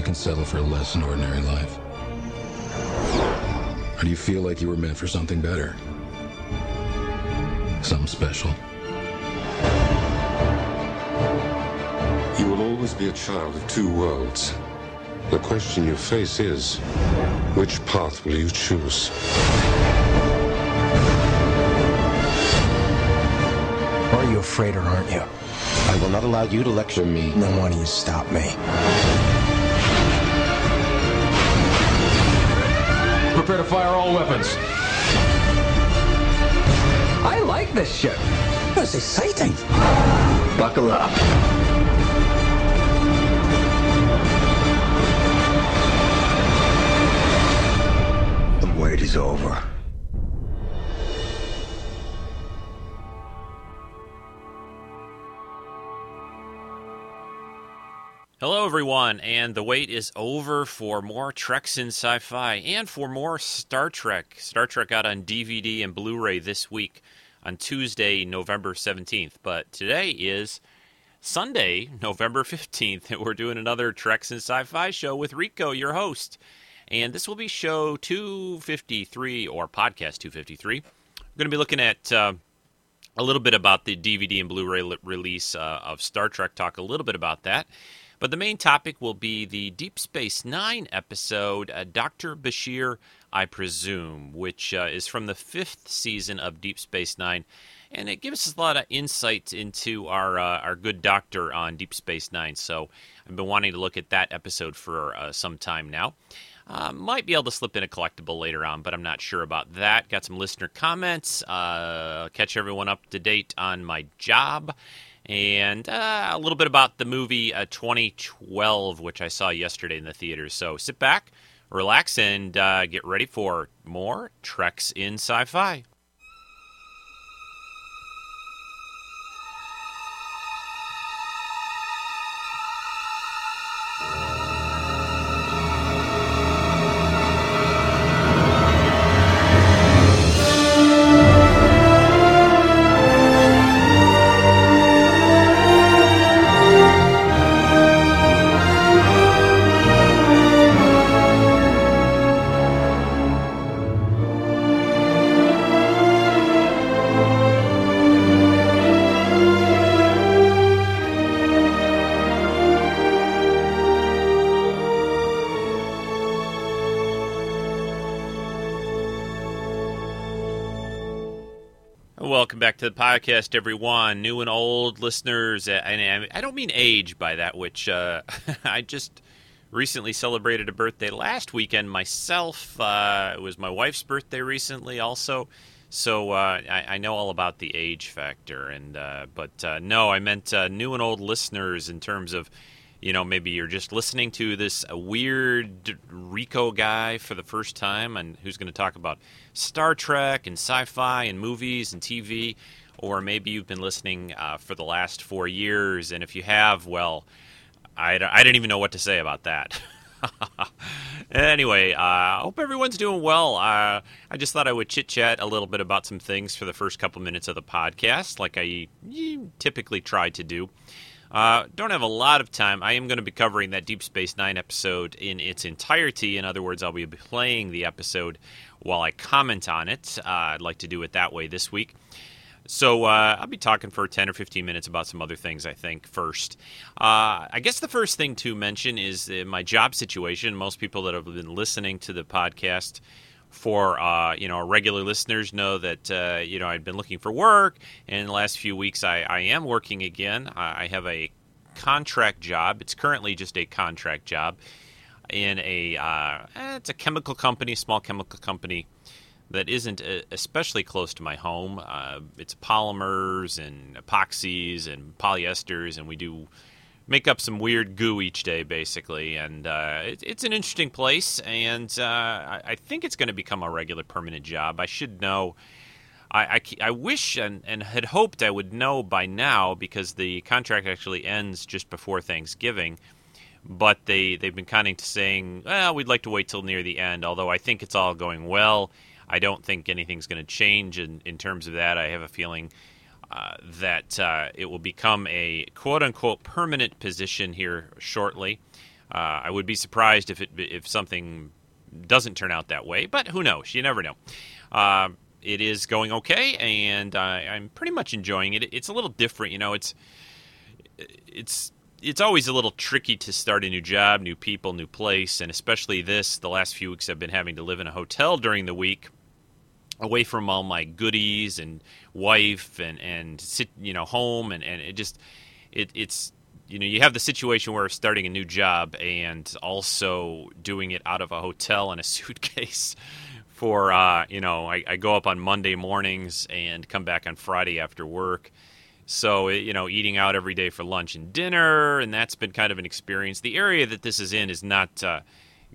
you can settle for a less than ordinary life? Or do you feel like you were meant for something better? Something special? You will always be a child of two worlds. The question you face is, which path will you choose? Are you afraid or aren't you? I will not allow you to lecture me. Then why don't you stop me? Prepare to fire all weapons. I like this ship. It's exciting. Buckle up. The wait is over. Hello, everyone, and the wait is over for more Treks in Sci Fi and for more Star Trek. Star Trek got on DVD and Blu ray this week on Tuesday, November 17th, but today is Sunday, November 15th, and we're doing another Treks in Sci Fi show with Rico, your host. And this will be show 253 or podcast 253. We're going to be looking at. Uh, a little bit about the DVD and Blu-ray li- release uh, of Star Trek. Talk a little bit about that, but the main topic will be the Deep Space Nine episode, uh, Doctor Bashir, I presume, which uh, is from the fifth season of Deep Space Nine, and it gives us a lot of insight into our uh, our good Doctor on Deep Space Nine. So I've been wanting to look at that episode for uh, some time now. Uh, might be able to slip in a collectible later on, but I'm not sure about that. Got some listener comments. Uh, catch everyone up to date on my job. And uh, a little bit about the movie uh, 2012, which I saw yesterday in the theaters. So sit back, relax, and uh, get ready for more Treks in Sci Fi. To the podcast, everyone, new and old listeners. And I don't mean age by that, which uh, I just recently celebrated a birthday last weekend myself. Uh, it was my wife's birthday recently, also. So uh, I, I know all about the age factor, and uh, but uh, no, I meant uh, new and old listeners in terms of, you know, maybe you're just listening to this uh, weird Rico guy for the first time, and who's going to talk about Star Trek and sci-fi and movies and TV, or maybe you've been listening uh, for the last four years, and if you have, well, I, I didn't even know what to say about that. anyway, uh, I hope everyone's doing well. Uh, I just thought I would chit chat a little bit about some things for the first couple minutes of the podcast, like I typically try to do. Uh, don't have a lot of time. I am going to be covering that Deep Space Nine episode in its entirety. In other words, I'll be playing the episode while I comment on it. Uh, I'd like to do it that way this week. So uh, I'll be talking for 10 or 15 minutes about some other things, I think, first. Uh, I guess the first thing to mention is my job situation. Most people that have been listening to the podcast for, uh, you know, our regular listeners know that, uh, you know, I've been looking for work. And in the last few weeks, I, I am working again. I have a contract job. It's currently just a contract job in a, uh, eh, it's a chemical company, small chemical company that isn't uh, especially close to my home. Uh, it's polymers and epoxies and polyesters, and we do make up some weird goo each day, basically. And uh, it, it's an interesting place, and uh, I, I think it's going to become a regular permanent job. I should know. I, I, I wish and, and had hoped I would know by now because the contract actually ends just before Thanksgiving but they they've been kind of saying, well, we'd like to wait till near the end. Although I think it's all going well, I don't think anything's going to change in in terms of that. I have a feeling. Uh, that uh, it will become a quote unquote permanent position here shortly. Uh, I would be surprised if it if something doesn't turn out that way, but who knows? You never know. Uh, it is going okay, and I'm pretty much enjoying it. It's a little different, you know. It's it's it's always a little tricky to start a new job, new people, new place, and especially this. The last few weeks, I've been having to live in a hotel during the week, away from all my goodies and wife and and sit, you know, home, and and it just it it's you know you have the situation where starting a new job and also doing it out of a hotel in a suitcase for uh, you know I, I go up on monday mornings and come back on friday after work. So you know eating out every day for lunch and dinner and that's been kind of an experience. The area that this is in is not uh,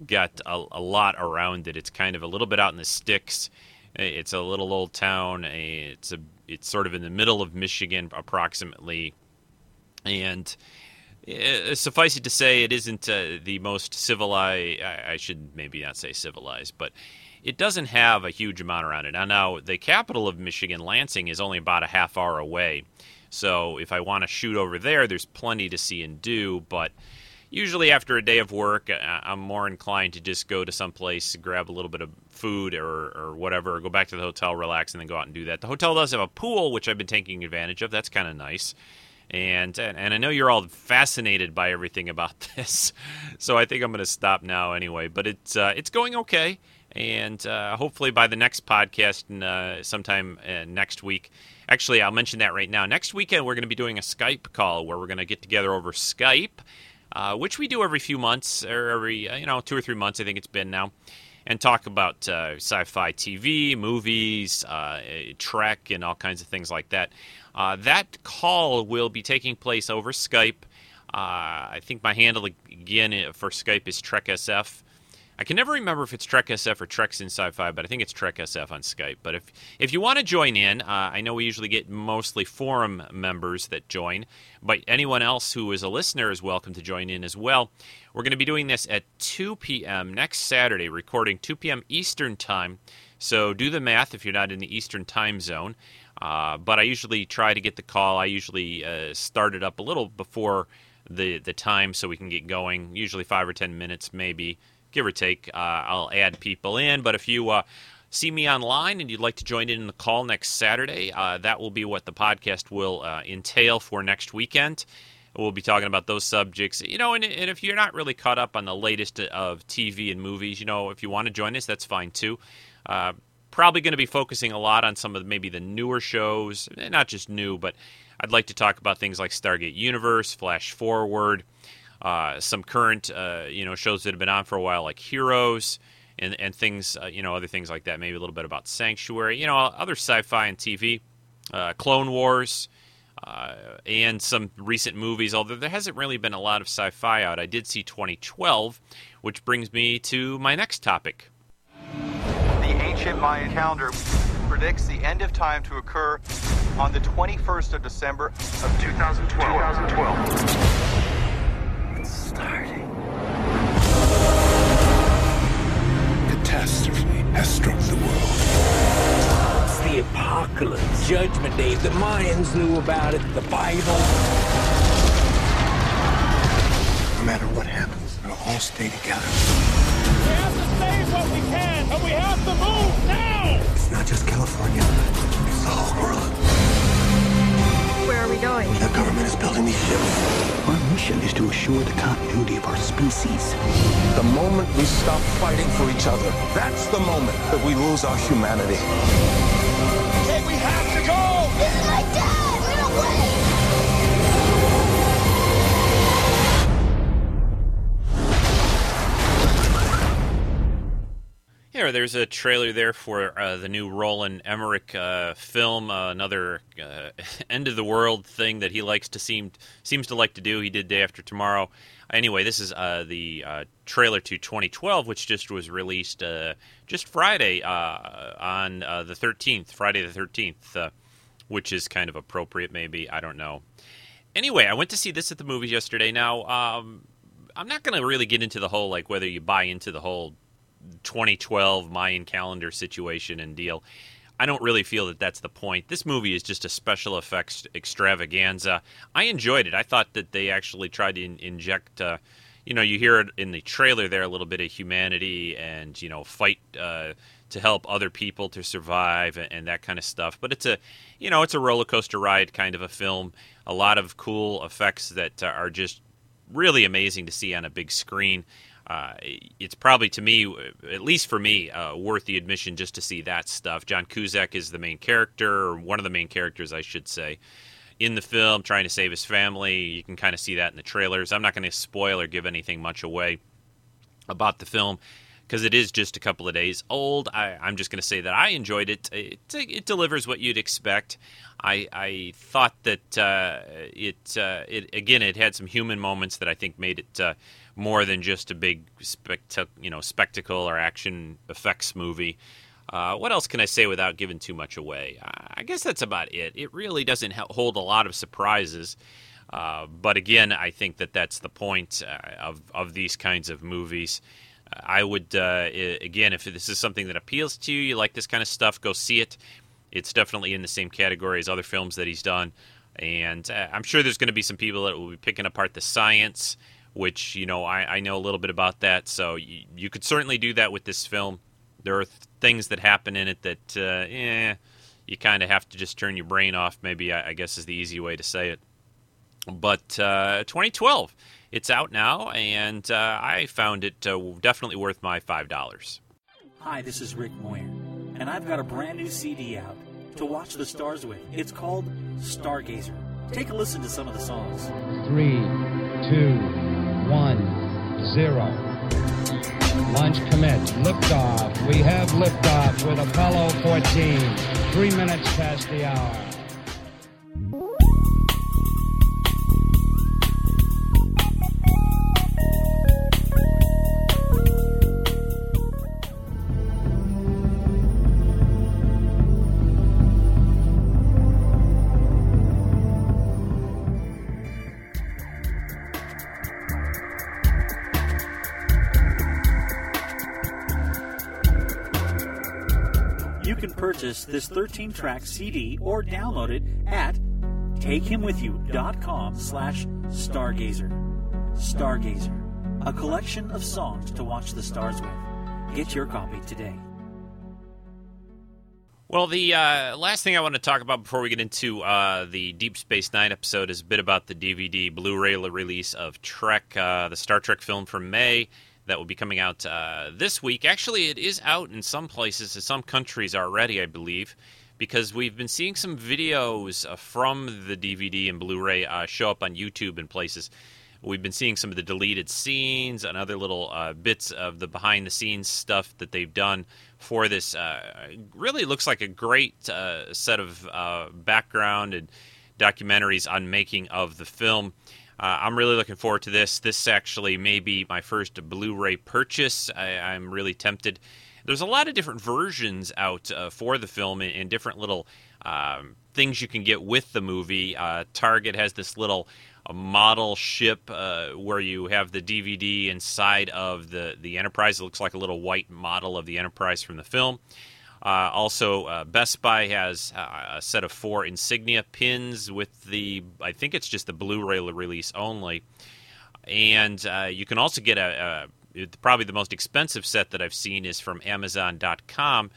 got a, a lot around it. It's kind of a little bit out in the sticks it's a little old town it's a it's sort of in the middle of michigan approximately and uh, suffice it to say, it isn't uh, the most civilized. I, I, should maybe not say civilized, but it doesn't have a huge amount around it. Now, now, the capital of Michigan, Lansing, is only about a half hour away. So if I want to shoot over there, there's plenty to see and do. But usually after a day of work, I'm more inclined to just go to some place, grab a little bit of food or, or whatever, go back to the hotel, relax, and then go out and do that. The hotel does have a pool, which I've been taking advantage of. That's kind of nice and and I know you're all fascinated by everything about this, so I think I'm going to stop now anyway. But it's uh, it's going okay, and uh, hopefully by the next podcast, uh, sometime uh, next week. Actually, I'll mention that right now. Next weekend, we're going to be doing a Skype call where we're going to get together over Skype, uh, which we do every few months or every uh, you know two or three months. I think it's been now and talk about uh, sci-fi TV, movies, uh, Trek, and all kinds of things like that. Uh, that call will be taking place over Skype. Uh, I think my handle again uh, for Skype is TrekSF. I can never remember if it's Trek SF or Treks in Sci-Fi, but I think it's Trek SF on Skype. But if if you want to join in, uh, I know we usually get mostly forum members that join, but anyone else who is a listener is welcome to join in as well. We're going to be doing this at 2 p.m. next Saturday, recording 2 p.m. Eastern Time. So do the math if you're not in the Eastern Time Zone. Uh, but I usually try to get the call. I usually uh, start it up a little before the the time so we can get going. Usually five or ten minutes, maybe give or take. Uh, I'll add people in, but if you uh, see me online and you'd like to join in the call next Saturday, uh, that will be what the podcast will uh, entail for next weekend. We'll be talking about those subjects, you know, and, and, if you're not really caught up on the latest of TV and movies, you know, if you want to join us, that's fine too. Probably going to be focusing a lot on some of maybe the newer shows, eh, not just new, but I'd like to talk about things like Stargate Universe, Flash Forward, uh, some current uh, you know shows that have been on for a while like Heroes and and things uh, you know other things like that. Maybe a little bit about Sanctuary, you know, other sci-fi and TV, uh, Clone Wars. Uh, and some recent movies, although there hasn't really been a lot of sci fi out. I did see 2012, which brings me to my next topic. The ancient Mayan calendar predicts the end of time to occur on the 21st of December of 2012. 2012 starting. Catastrophe has struck the world. It's the apocalypse. Judgment Day. The Mayans knew about it. The Bible. No matter what happens, we'll all stay together. We have to save what we can, and we have to move now! It's not just California. It's the whole world. Where are we going? The government is building these ships. Our mission is to assure the continuity of our species. The moment we stop fighting for each other, that's the moment that we lose our humanity. Hey, we have to go! This is my dad! We don't wait! Yeah, there's a trailer there for uh, the new Roland Emmerich uh, film, uh, another uh, end of the world thing that he likes to seem seems to like to do. He did Day After Tomorrow. Anyway, this is uh, the uh, trailer to 2012, which just was released just Friday on the 13th, Friday the 13th, which is kind of appropriate, maybe. I don't know. Anyway, I went to see this at the movies yesterday. Now, um, I'm not going to really get into the whole like whether you buy into the whole 2012 Mayan calendar situation and deal. I don't really feel that that's the point. This movie is just a special effects extravaganza. I enjoyed it. I thought that they actually tried to in- inject, uh, you know, you hear it in the trailer there a little bit of humanity and you know, fight uh, to help other people to survive and, and, that kind of stuff. But it's a, you know, it's a roller coaster ride kind of a film. A lot of cool effects that are just really amazing to see on a big screen. Uh, it's probably to me, at least for me, uh, worth the admission just to see that stuff. John Cusack is the main character, or one of the main characters, I should say, in the film, trying to save his family. You can kind of see that in the trailers. I'm not going to spoil or give anything much away about the film because it is just a couple of days old. I, am just going to say that I enjoyed it. it. It, delivers what you'd expect. I, I thought that uh, it, uh, it again it had some human moments that I think made it uh, more than just a big you know spectacle or action effects movie. Uh, what else can I say without giving too much away? I guess that's about it. It really doesn't hold a lot of surprises. Uh, but again, I think that that's the point uh, of, of these kinds of movies. I would uh, again, if this is something that appeals to you, you like this kind of stuff, go see it. It's definitely in the same category as other films that he's done, and uh, I'm sure there's going to be some people that will be picking apart the science, which you know I, I know a little bit about that. So you, you, could certainly do that with this film. There are th- things that happen in it that, uh, eh, you kind of have to just turn your brain off. Maybe I, I guess is the easy way to say it. But uh, 2012 it's out now, and uh, I found it uh, definitely worth my $5. Hi, this is Rick Moyer, and I've got a brand new CD out to watch the stars with. It's called Stargazer. Take a listen to some of the songs. Three, two, one, zero. Launch commit. Liftoff. We have liftoff with Apollo 14. Three minutes past the hour. Purchase this 13 track CD or download it at takehimwithyou.com slash stargazer. Stargazer, a collection of songs to watch the stars with. Get your copy today. Well, the uh, last thing I want to talk about before we get into uh, the Deep Space Nine episode is a bit about the DVD Blu ray release of Trek, uh, the Star Trek film from May that will be coming out uh, this week. Actually, it is out in some places, in some countries already, I believe, because we've been seeing some videos uh, from the DVD and Blu ray uh, show up on YouTube in places. We've been seeing some of the deleted scenes and other little uh, bits of the behind the scenes stuff that they've done for this. Uh, really looks like a great uh, set of background and documentaries on making of the film. Uh, I'm really looking forward to this. This actually may be my first Blu-ray purchase. I, am really tempted. There's a lot of different versions out uh, for the film and, and different little um, things you can get with the movie. Uh, Target has this little uh, model ship uh, where you have the DVD inside of the the Enterprise. It looks like a little white model of the Enterprise from the film. Uh, also, uh, Best Buy has uh, a set of four insignia pins with the, I think it's just the Blu ray release only. And uh, you can also get a, a, probably the most expensive set that I've seen is from Amazon.com.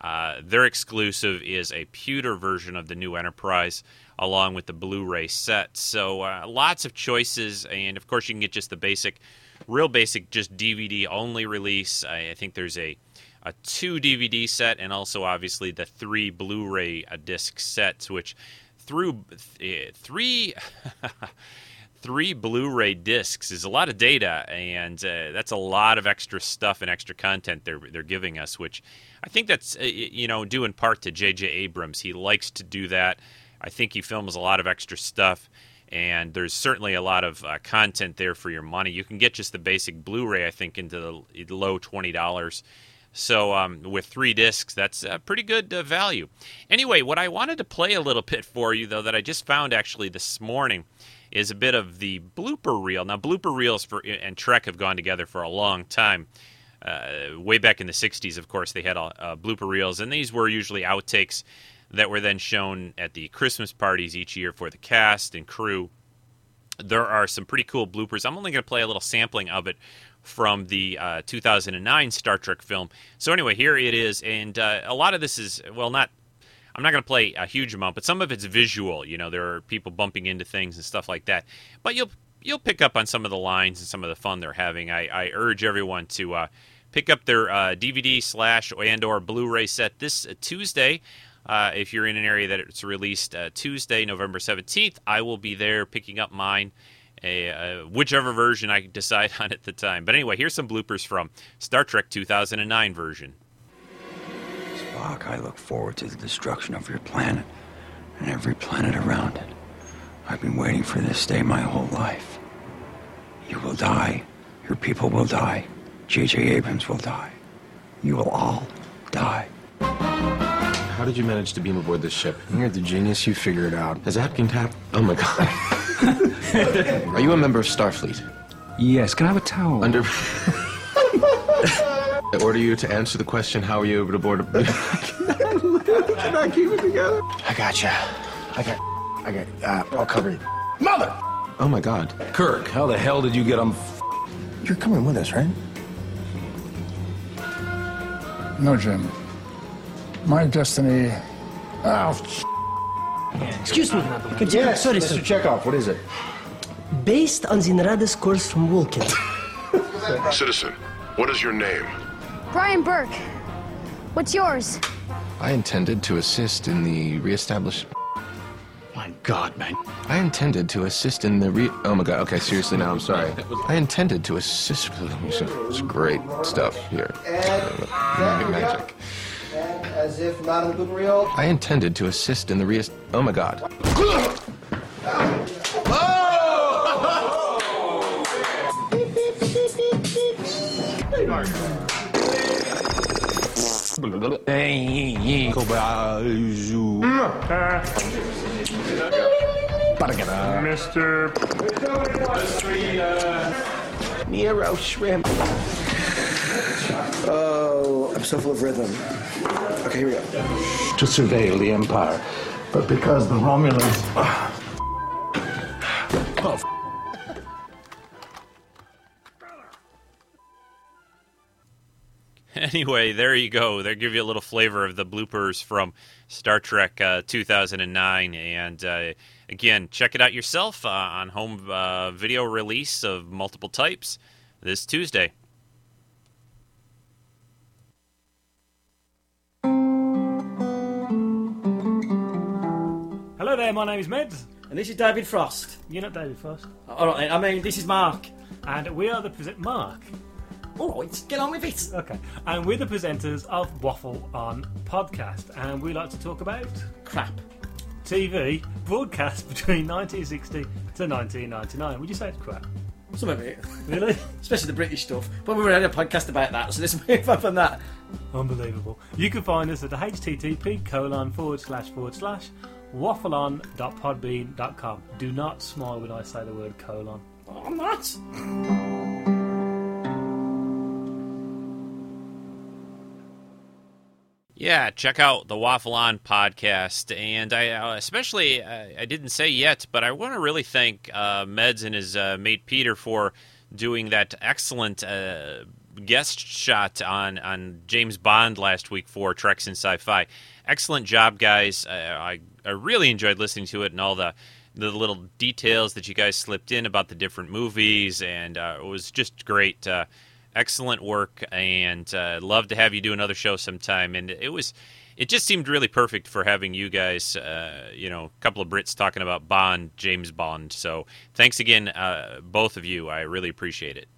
Uh, their exclusive is a pewter version of the new Enterprise along with the Blu ray set. So uh, lots of choices. And of course, you can get just the basic, real basic, just DVD only release. I, I think there's a a two DVD set, and also obviously the three Blu-ray uh, disc sets, which through th- three. three Blu-ray discs is a lot of data, and uh, that's a lot of extra stuff and extra content they're they're giving us. Which I think that's uh, you know due in part to J.J. Abrams. He likes to do that. I think he films a lot of extra stuff, and there's certainly a lot of uh, content there for your money. You can get just the basic Blu-ray, I think, into the low twenty dollars so um, with three discs, that's a pretty good uh, value. Anyway, what I wanted to play a little bit for you, though, that I just found actually this morning, is a bit of the blooper reel. Now, blooper reels for and Trek have gone together for a long time. Uh, way back in the '60s, of course, they had uh, blooper reels, and these were usually outtakes that were then shown at the Christmas parties each year for the cast and crew. there are some pretty cool bloopers. I'm only going to play a little sampling of it from the uh, 2009 Star Trek film. So anyway, here it is, and uh, a lot of this is well, not. I'm not going to play a huge amount, but some of it's visual. You know, there are people bumping into things and stuff like that. But you'll you'll pick up on some of the lines and some of the fun they're having. I, I urge everyone to uh, pick up their uh, DVD slash and or Blu-ray set this uh, Tuesday. Uh, if you're in an area that it's released uh, Tuesday, November 17th, I will be there picking up mine, a, uh, whichever version I decide on at the time. But anyway, here's some bloopers from Star Trek 2009 version. Spock, I look forward to the destruction of your planet and every planet around it. I've been waiting for this day my whole life. You will die. Your people will die. J.J. Abrams will die. You will all die. How did you manage to beam aboard this ship? You're the genius. You figure it out. Has that been tapped? Oh my god. Are you a member of Starfleet? Yes. Can I have a towel? Under. I order you to answer the question how are you able to board a. Can I keep it together? I got you. I got. I got. Uh, I'll cover you. Mother! Oh my god. Kirk, how the hell did you get him? You're coming with us, right? No, Jim. My destiny. Oh, Excuse me. Continue. Yes, Sorry, Mr. sir. Chekhov, what is it? Based on the Narada scores from Vulcan. Citizen, what is your name? Brian Burke. What's yours? I intended to assist in the reestablish. My God, man. I intended to assist in the re. Oh my god. Okay, seriously now. I'm sorry. I intended to assist. It's great stuff here. Magic. As if not in the reel. I intended to assist in the re. Oh my god. Mr. Nero shrimp. Oh, I'm so full of rhythm. Okay, here we go. to surveil the Empire. But because the Romulans. Oh, Anyway, there you go. They give you a little flavor of the bloopers from Star Trek uh, 2009. And uh, again, check it out yourself uh, on home uh, video release of multiple types this Tuesday. Hello there, my name is Meds. And this is David Frost. You're not David Frost. All right, I mean, this is Mark. And we are the present Mark. All right, get on with it. Okay. And we're the presenters of Waffle On Podcast. And we like to talk about Crap. TV broadcast between 1960 to 1999. Would you say it's crap? Some of it. Really? Especially the British stuff. But we've already had a podcast about that, so let's move on from that. Unbelievable. You can find us at the http colon forward slash forward slash waffleon.podbean.com. Do not smile when I say the word colon. Oh, I'm not. Yeah, check out the Waffle On podcast, and I uh, especially uh, I didn't say yet, but I want to really thank uh, Meds and his uh, mate Peter for doing that excellent uh, guest shot on on James Bond last week for Treks and Sci-Fi. Excellent job, guys. Uh, I I really enjoyed listening to it and all the the little details that you guys slipped in about the different movies, and uh, it was just great. Uh, excellent work, and uh, love to have you do another show sometime. And it was, it just seemed really perfect for having you guys. Uh, you know, a couple of Brits talking about Bond, James Bond. So thanks again, uh, both of you. I really appreciate it.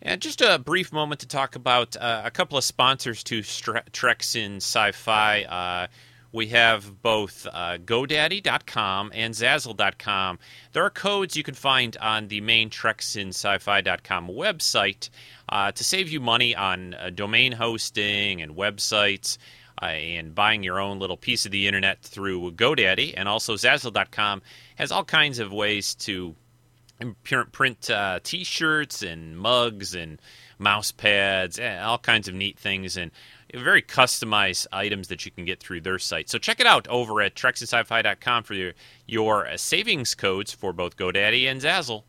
And just a brief moment to talk about uh, a couple of sponsors to Stre- Treks in Sci-Fi. Uh, we have both uh, GoDaddy.com and Zazzle.com. There are codes you can find on the main TreksInSci-Fi.com website uh, to save you money on uh, domain hosting and websites uh, and buying your own little piece of the internet through GoDaddy. And also Zazzle.com has all kinds of ways to and print uh, T-shirts and mugs and mouse pads, and all kinds of neat things, and very customized items that you can get through their site. So check it out over at TreksandSci-Fi.com for your your uh, savings codes for both GoDaddy and Zazzle.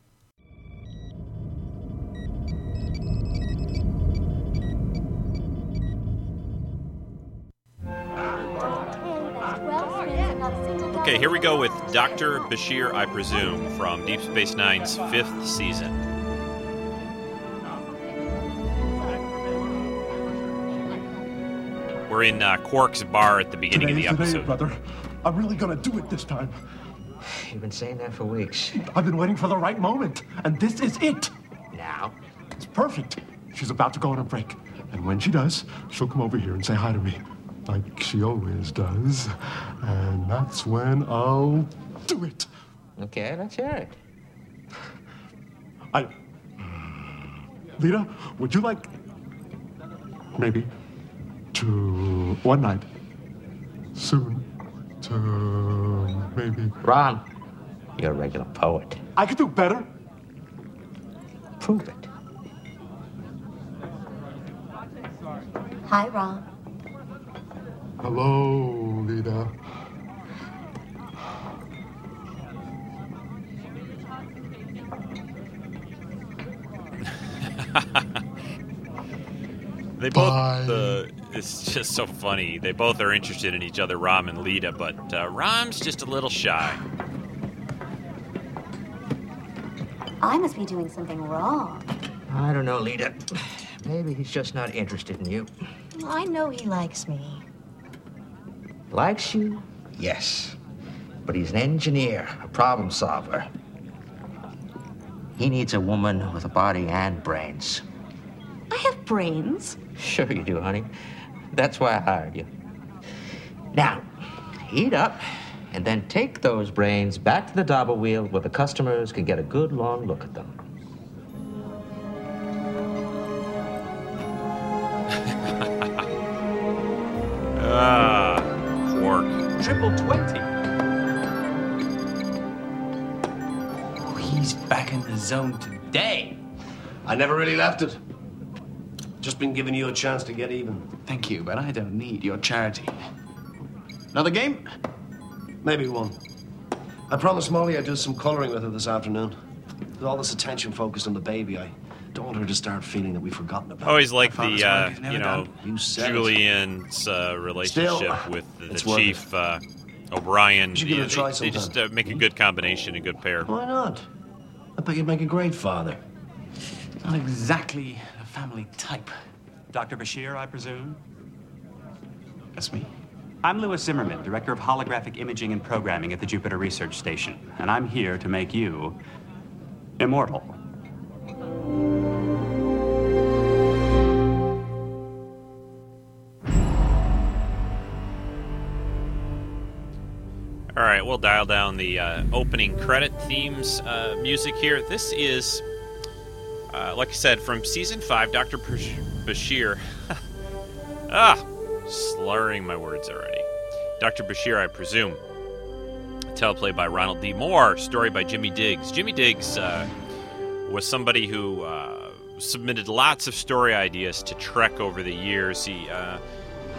Okay, here we go with Dr. Bashir, I presume, from Deep Space Nine's fifth season. We're in uh, Quark's bar at the beginning Today of the is the day, episode. brother. I'm really gonna do it this time. You've been saying that for weeks. I've been waiting for the right moment, and this is it. Now? It's perfect. She's about to go on a break, and when she does, she'll come over here and say hi to me, like she always does. And that's when I'll do it. Okay, let's hear it. I. Leeta, would you like maybe to one night soon to maybe Rom, you're a regular poet. I could do better. Prove it. Hi, Rom. Hello, Leeta. They both. Uh, it's just so funny. They both are interested in each other, Rom and Leeta, but uh, Rom's just a little shy. I must be doing something wrong. I don't know, Leeta. Maybe he's just not interested in you. I know he likes me. Likes you? Yes. But he's an engineer, a problem solver. He needs a woman with a body and brains. I have brains. Sure you do, honey. That's why I hired you. Now, eat up and then take those brains back to the dabo wheel where the customers can get a good long look at them. Ah, Quark. Triple 20. Oh, he's back in the zone today. I never really left it. Just been giving you a chance to get even. Thank you, but I don't need your charity. Another game? Maybe one. I promised Molly I'd do some coloring with her this afternoon. With all this attention focused on the baby, I don't want her to start feeling that we've forgotten about Always like the, uh, work is never you know. You said. Julian's uh, relationship Still, with the, the chief uh, O'Brien. You should give it a they- try they, just uh, make a good combination, a good pair. Why not? I bet you'd make a great father. Not exactly a family type. Dr. Bashir, I presume? That's me. I'm Lewis Zimmerman, Director of Holographic Imaging and Programming at the Jupiter Research Station, and I'm here to make you immortal. All right, we'll dial down the uh, opening credit themes uh, music here. This is, uh, like I said, from season five. Dr. Bashir. ah, slurring my words already. Dr. Bashir, I presume. Teleplay by Ronald D. Moore. Story by Jimmy Diggs. Jimmy Diggs uh, was somebody who uh, submitted lots of story ideas to Trek over the years. He, uh,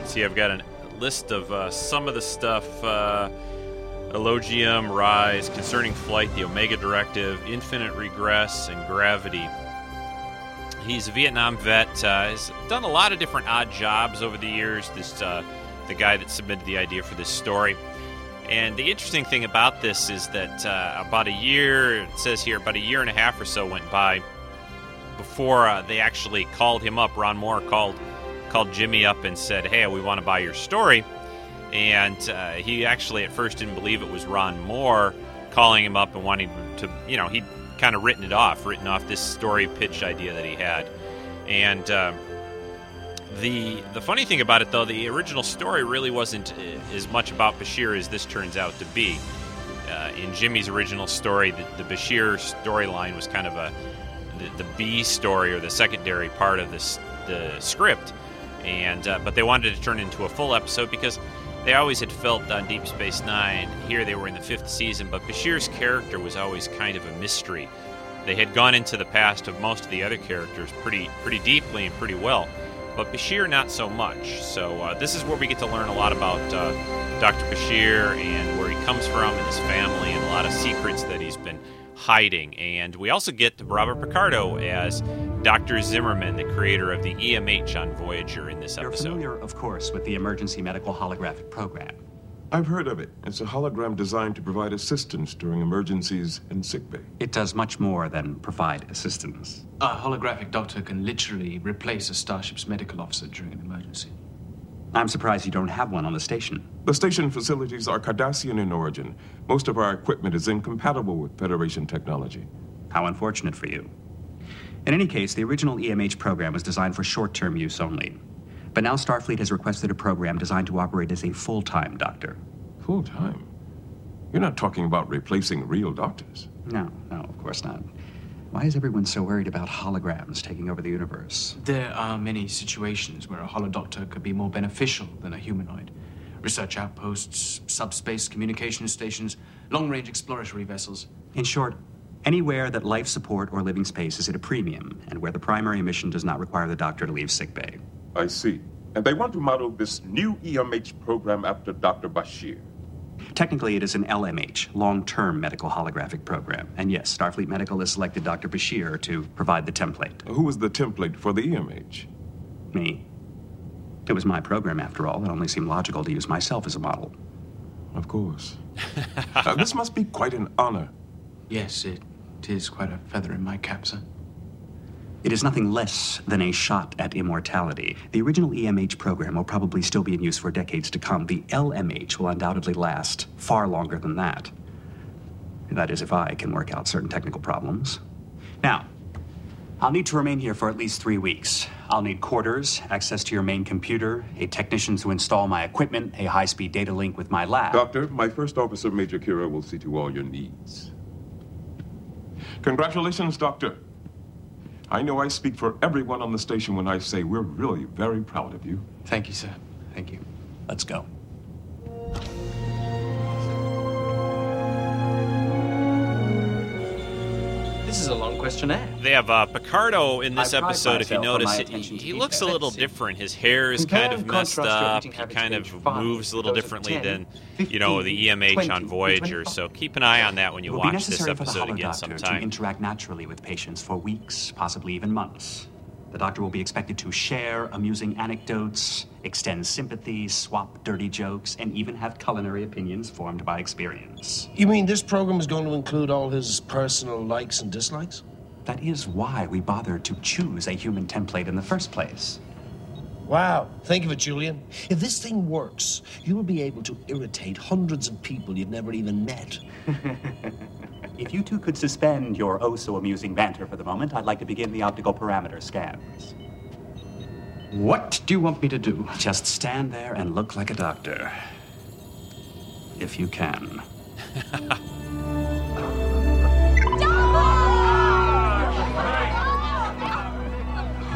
see, I've got a list of uh, some of the stuff. Uh, Elogium, Rise, Concerning Flight, The Omega Directive, Infinite Regress, and Gravity. He's a Vietnam vet. Uh, has done a lot of different odd jobs over the years. This uh, the guy that submitted the idea for this story. And the interesting thing about this is that uh, about a year, it says here, about a year and a half or so went by before uh, they actually called him up. Ron Moore called called Jimmy up and said, "Hey, we want to buy your story." And uh, he actually at first didn't believe it was Ron Moore calling him up and wanting to, you know, he'd kind of written it off, written off this story pitch idea that he had. And uh, the the funny thing about it, though, the original story really wasn't uh, as much about Bashir as this turns out to be. Uh, in Jimmy's original story, the, the Bashir storyline was kind of a the, the B story or the secondary part of this the script, and uh, but they wanted to turn it into a full episode because they always had felt on Deep Space Nine. Here they were in the fifth season, but Bashir's character was always kind of a mystery. They had gone into the past of most of the other characters pretty pretty deeply and pretty well, but Bashir not so much. So uh, this is where we get to learn a lot about uh, Dr. Bashir and where he comes from and his family and a lot of secrets that he's been hiding. And we also get Robert Picardo as Dr. Zimmerman, the creator of the EMH on Voyager in this episode. You're familiar, of course, with the Emergency Medical Holographic Program. I've heard of it. It's a hologram designed to provide assistance during emergencies and sickbay. It does much more than provide assistance. A holographic doctor can literally replace a starship's medical officer during an emergency. I'm surprised you don't have one on the station. The station facilities are Cardassian in origin. Most of our equipment is incompatible with Federation technology. How unfortunate for you. In any case, the original EMH program was designed for short term use only. But now Starfleet has requested a program designed to operate as a full time doctor. Full time? You're not talking about replacing real doctors. No, no, of course not. Why is everyone so worried about holograms taking over the universe? There are many situations where a holodoctor could be more beneficial than a humanoid. Research outposts, subspace communication stations, long range exploratory vessels. In short, anywhere that life support or living space is at a premium, and where the primary mission does not require the doctor to leave sickbay. I see. And they want to model this new EMH program after Dr. Bashir. Technically, it is an LMH, long term medical holographic program. And yes, Starfleet Medical has selected Dr. Bashir to provide the template. Who was the template for the EMH? Me. It was my program, after all. It only seemed logical to use myself as a model. Of course. Uh, this must be quite an honor. Yes, it is quite a feather in my cap, sir. It is nothing less than a shot at immortality. The original EMH program will probably still be in use for decades to come. The LMH will undoubtedly last far longer than that. That is, if I can work out certain technical problems. Now, I'll need to remain here for at least three weeks. I'll need quarters, access to your main computer, a technician to install my equipment, a high speed data link with my lab. Doctor, my first officer, Major Kira, will see to all your needs. Congratulations, Doctor. I know I speak for everyone on the station when I say we're really very proud of you. Thank you, sir. Thank you. Let's go. Questionnaire. They have uh, Picardo in this I episode. If you notice, my it, he looks a little different. His hair is Compare kind of messed up. He kind of five, moves a little differently 10, than you know the EMH 20, on Voyager. So keep an eye on that when It you will be watch this necessary for the episode again holodoctor to interact naturally with patients for weeks, possibly even months. The doctor will be expected to share amusing anecdotes, extend sympathy, swap dirty jokes, and even have culinary opinions formed by experience. You mean this program is going to include all his personal likes and dislikes? That is why we bothered to choose a human template in the first place. Wow. Think of it, Julian. If this thing works, you will be able to irritate hundreds of people you've never even met. If you two could suspend your oh so amusing banter for the moment, I'd like to begin the optical parameter scans. What do you want me to do? Just stand there and look like a doctor. If you can.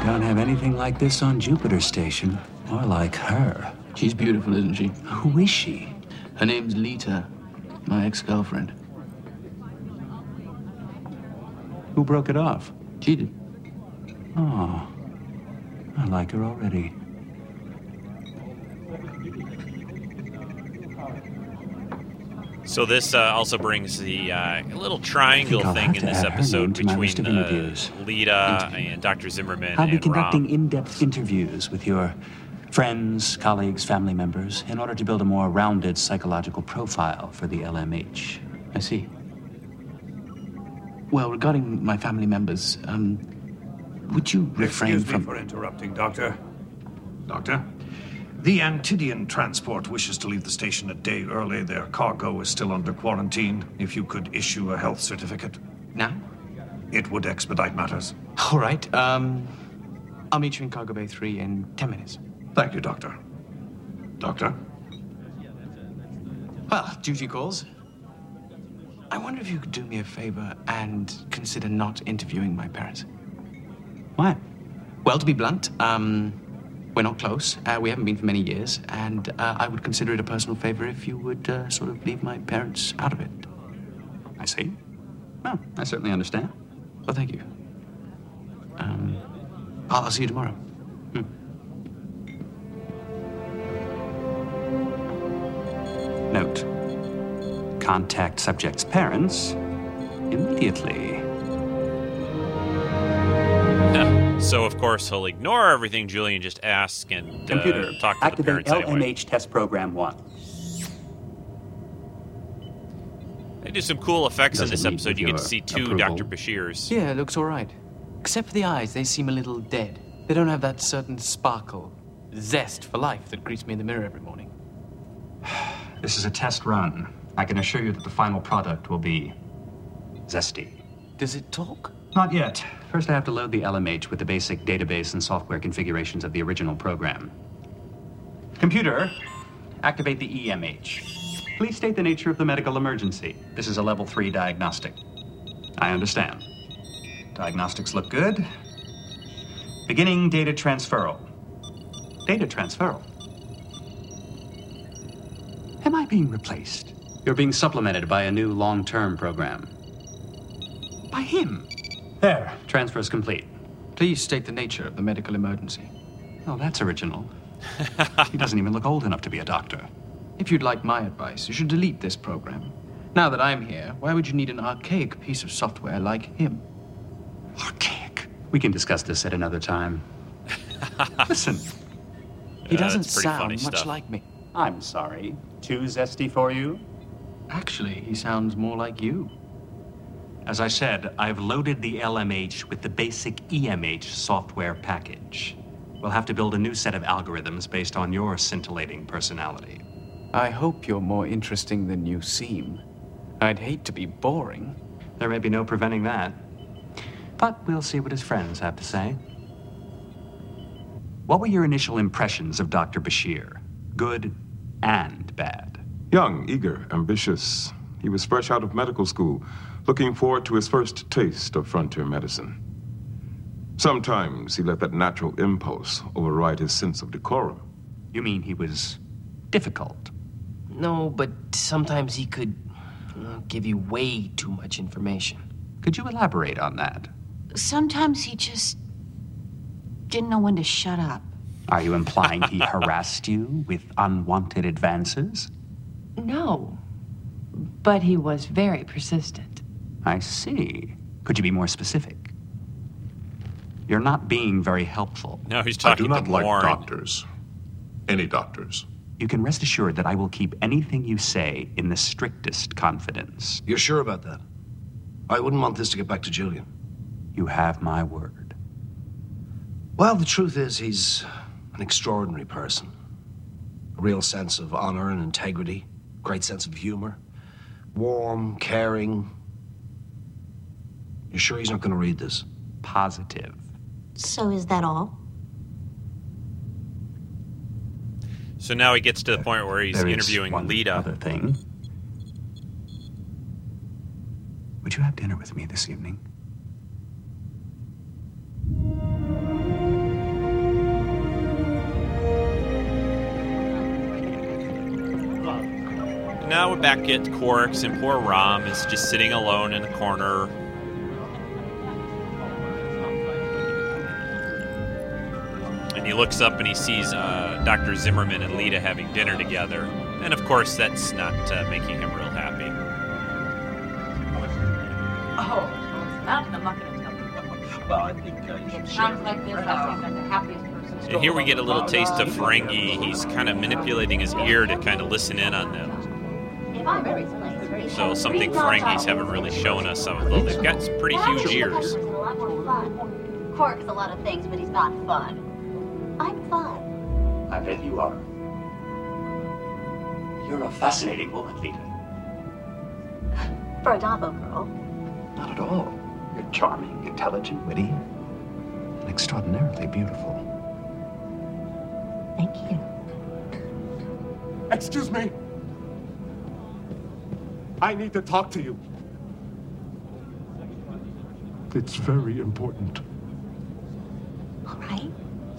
Don't have anything like this on Jupiter Station, or like her. She's beautiful, isn't she? Who is she? Her name's Leeta, my ex girlfriend. Who broke it off? She did. Oh, I like her already. So this uh, also brings the uh, little triangle thing in this episode to my list between of uh, interviews. Leeta and Dr. Zimmerman I'll be and conducting Rom. in depth interviews with your friends, colleagues, family members in order to build a more rounded psychological profile for the LMH. I see. Well, regarding my family members, um, would you refrain Excuse me from. for interrupting, Doctor. Doctor? The Antidian transport wishes to leave the station a day early. Their cargo is still under quarantine. If you could issue a health certificate. Now? It would expedite matters. All right. Um, I'll meet you in Cargo Bay 3 in 10 minutes. Thank you, Doctor. Doctor? Well, duty calls. I wonder if you could do me a favor and consider not interviewing my parents. Why? Well, to be blunt, um, we're not close. Uh, we haven't been for many years, and uh, I would consider it a personal favor if you would uh, sort of leave my parents out of it. I see. Well, I certainly understand. Well, thank you. Um, I'll, I'll see you tomorrow. Hmm. Note contact subject's parents immediately. So, of course, he'll ignore everything Julian just asked and Computer, uh, talk to the activate parents anyway. LMH test program 1. They do some cool effects in Does it this meet episode. You get to your see two approval? Dr. Bashirs. Yeah, it looks all right. Except for the eyes, they seem a little dead. They don't have that certain sparkle, zest for life that greets me in the mirror every morning. This is a test run. I can assure you that the final product will be zesty. Does it talk? Not yet. First, I have to load the LMH with the basic database and software configurations of the original program. Computer, activate the EMH. Please state the nature of the medical emergency. This is a level 3 diagnostic. I understand. Diagnostics look good. Beginning data transferal. Data transferal? Am I being replaced? You're being supplemented by a new long term program. By him? There, transfer is complete. Please state the nature of the medical emergency. Oh, that's original. he doesn't even look old enough to be a doctor. If you'd like my advice, you should delete this program. Now that I'm here, why would you need an archaic piece of software like him? Archaic? We can discuss this at another time. Listen. He Uh, doesn't it's sound much stuff. like me. I'm sorry. Too zesty for you? Actually, he sounds more like you. As I said, I've loaded the LMH with the basic EMH software package. We'll have to build a new set of algorithms based on your scintillating personality. I hope you're more interesting than you seem. I'd hate to be boring. There may be no preventing that. But we'll see what his friends have to say. What were your initial impressions of Dr. Bashir? Good and bad. Young, eager, ambitious. He was fresh out of medical school, looking forward to his first taste of frontier medicine. Sometimes he let that natural impulse override his sense of decorum. You mean he was difficult? No, but sometimes he could uh, give you way too much information. Could you elaborate on that? Sometimes he just didn't know when to shut up. Are you implying he harassed you with unwanted advances? No. But he was very persistent. I see. Could you be more specific? You're not being very helpful. No, he's talking to I do not like Warren. doctors. Any doctors. You can rest assured that I will keep anything you say in the strictest confidence. You're sure about that? I wouldn't want this to get back to Julian. You have my word. Well, the truth is, he's an extraordinary person. A real sense of honor and integrity, great sense of humor, warm, caring. You're sure he's not going to read this? Positive. So is that all? So now he gets to the point where he's There is interviewing one Leeta. Other thing. Would you have dinner with me this evening? Now we're back at Quarks, and poor Rom is just sitting alone in a corner. And he looks up and he sees uh, Dr. Zimmerman and Leeta having dinner together. And of course, that's not uh, making him real happy. Oh, that I'm not going to tell you. Well, I think uh, Times like this, I think I'm the happiest person. And here we get a little taste of Ferengi. He's kind of manipulating his ear to kind of listen in on them. So something Ferengi's haven't really shown us, although they've got some pretty huge ears. A lot more fun. Quark's a lot of things, but he's not fun. I'm fine. I bet you are. You're a fascinating woman, Leeta. For a dabo girl. Not at all. You're charming, intelligent, witty, and extraordinarily beautiful. Thank you. Excuse me. I need to talk to you. It's very important. All right.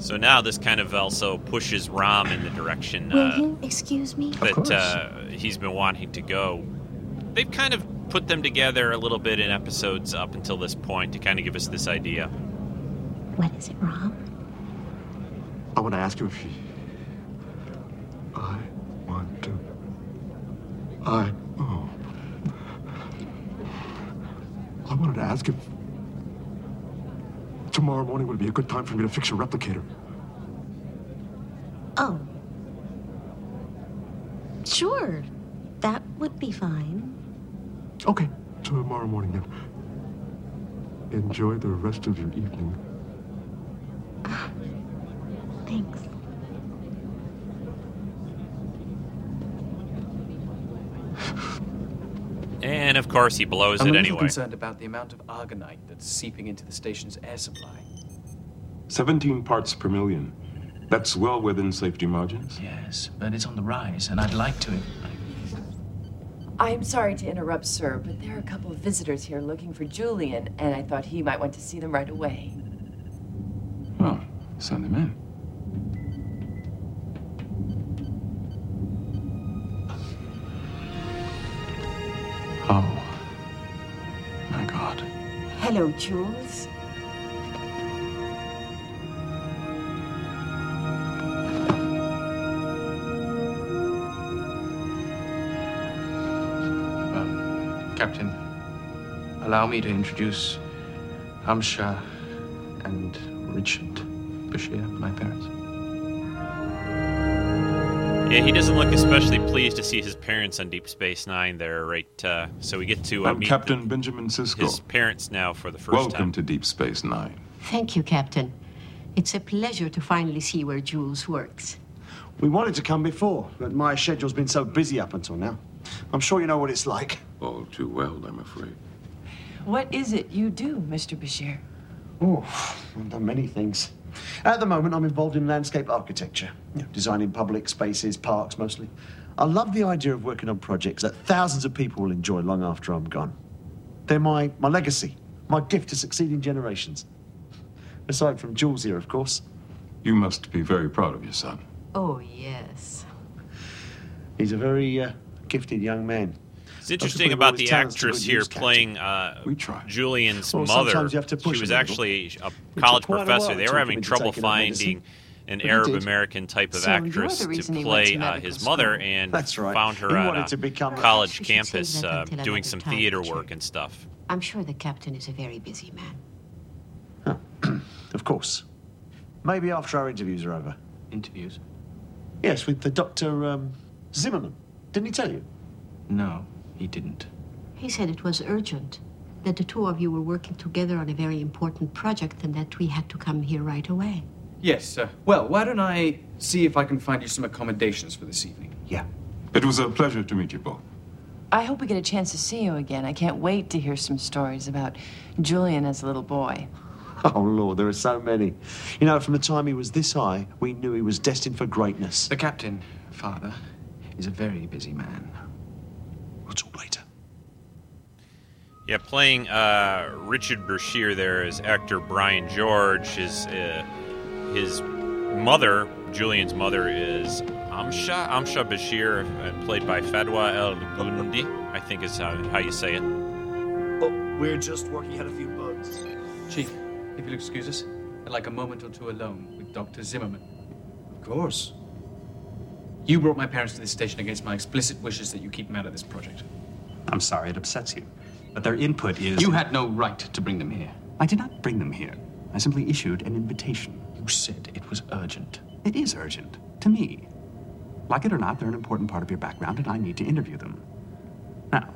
So now this kind of also pushes Rom in the direction Will uh, you excuse me? that uh, he's been wanting to go. They've kind of put them together a little bit in episodes up until this point to kind of give us this idea. What is it, Rom? I want to ask you if you. I want to. I. Oh. I wanted to ask if. Tomorrow morning would be a good time for me to fix your replicator. Oh. Sure. That would be fine. Okay, tomorrow morning then. Enjoy the rest of your evening. Thanks. And of course, he blows I'm it a little anyway. concerned about the amount of argonite that's seeping into the station's air supply. 17 parts per million. That's well within safety margins. Yes, but it's on the rise, and I'd like to. I'm sorry to interrupt, sir, but there are a couple of visitors here looking for Julian, and I thought he might want to see them right away. Oh, send them in. Oh. Hello, Jules. Captain, allow me to introduce Amsha and Richard Bashir, my parents. Yeah, he doesn't look especially pleased to see his parents on Deep Space Nine there, right? Uh, so we get to uh, meet Captain Benjamin Sisko. his parents now for the first Welcome time. to Deep Space Nine. Thank you, Captain. It's a pleasure to finally see where Jules works. We wanted to come before, but my schedule's been so busy up until now. I'm sure you know what it's like. All too well, I'm afraid. What is it you do, Mr. Bashir? Oh, I've done many things. At the moment, I'm involved in landscape architecture, you know, designing public spaces, parks mostly. I love the idea of working on projects that thousands of people will enjoy long after I'm gone. They're my, my legacy, my gift to succeeding generations. Aside from Jules here, of course. You must be very proud of your son. Oh, yes. He's a very uh, gifted young man. It's interesting about the actress here playing uh, Julian's Well, mother. you have to push She was actually a college quite a professor. They were having trouble taking up medicine, finding an but Arab American type of So actress to reason he went play to uh, medical his mother and That's right. found her He at wanted to a become college We should save campus uh, doing some theater Richard. work and stuff. I'm sure the captain is a very busy man. Of course. Maybe after our interviews are over. Interviews? Yes, with the Dr. Um, Zimmerman. Didn't he tell you? No, he didn't. He said it was urgent, that the two of you were working together on a very important project and that we had to come here right away. Yes, sir. Well, why don't I see if I can find you some accommodations for this evening? Yeah. It was a pleasure to meet you both. I hope we get a chance to see you again. I can't wait to hear some stories about Julian as a little boy. Oh, Lord, there are so many. You know, from the time he was this high, we knew he was destined for greatness. The captain, father, is a very busy man. We'll talk later. Yeah, playing uh, Richard Bashir there is actor Brian George. His uh, his mother, Julian's mother, is Amsha Amsha Bashir, uh, played by Fadwa El Guindi. I think is how, how you say it. Oh, we're just working out a few bugs. Chief, if you'll excuse us, I'd like a moment or two alone with Dr. Zimmerman. Of course. You brought my parents to this station against my explicit wishes that you keep them out of this project. I'm sorry it upsets you, but their input is. You had no right to bring them here. I did not bring them here. I simply issued an invitation. You said it was urgent. It is urgent. To me. Like it or not, they're an important part of your background, and I need to interview them. Now,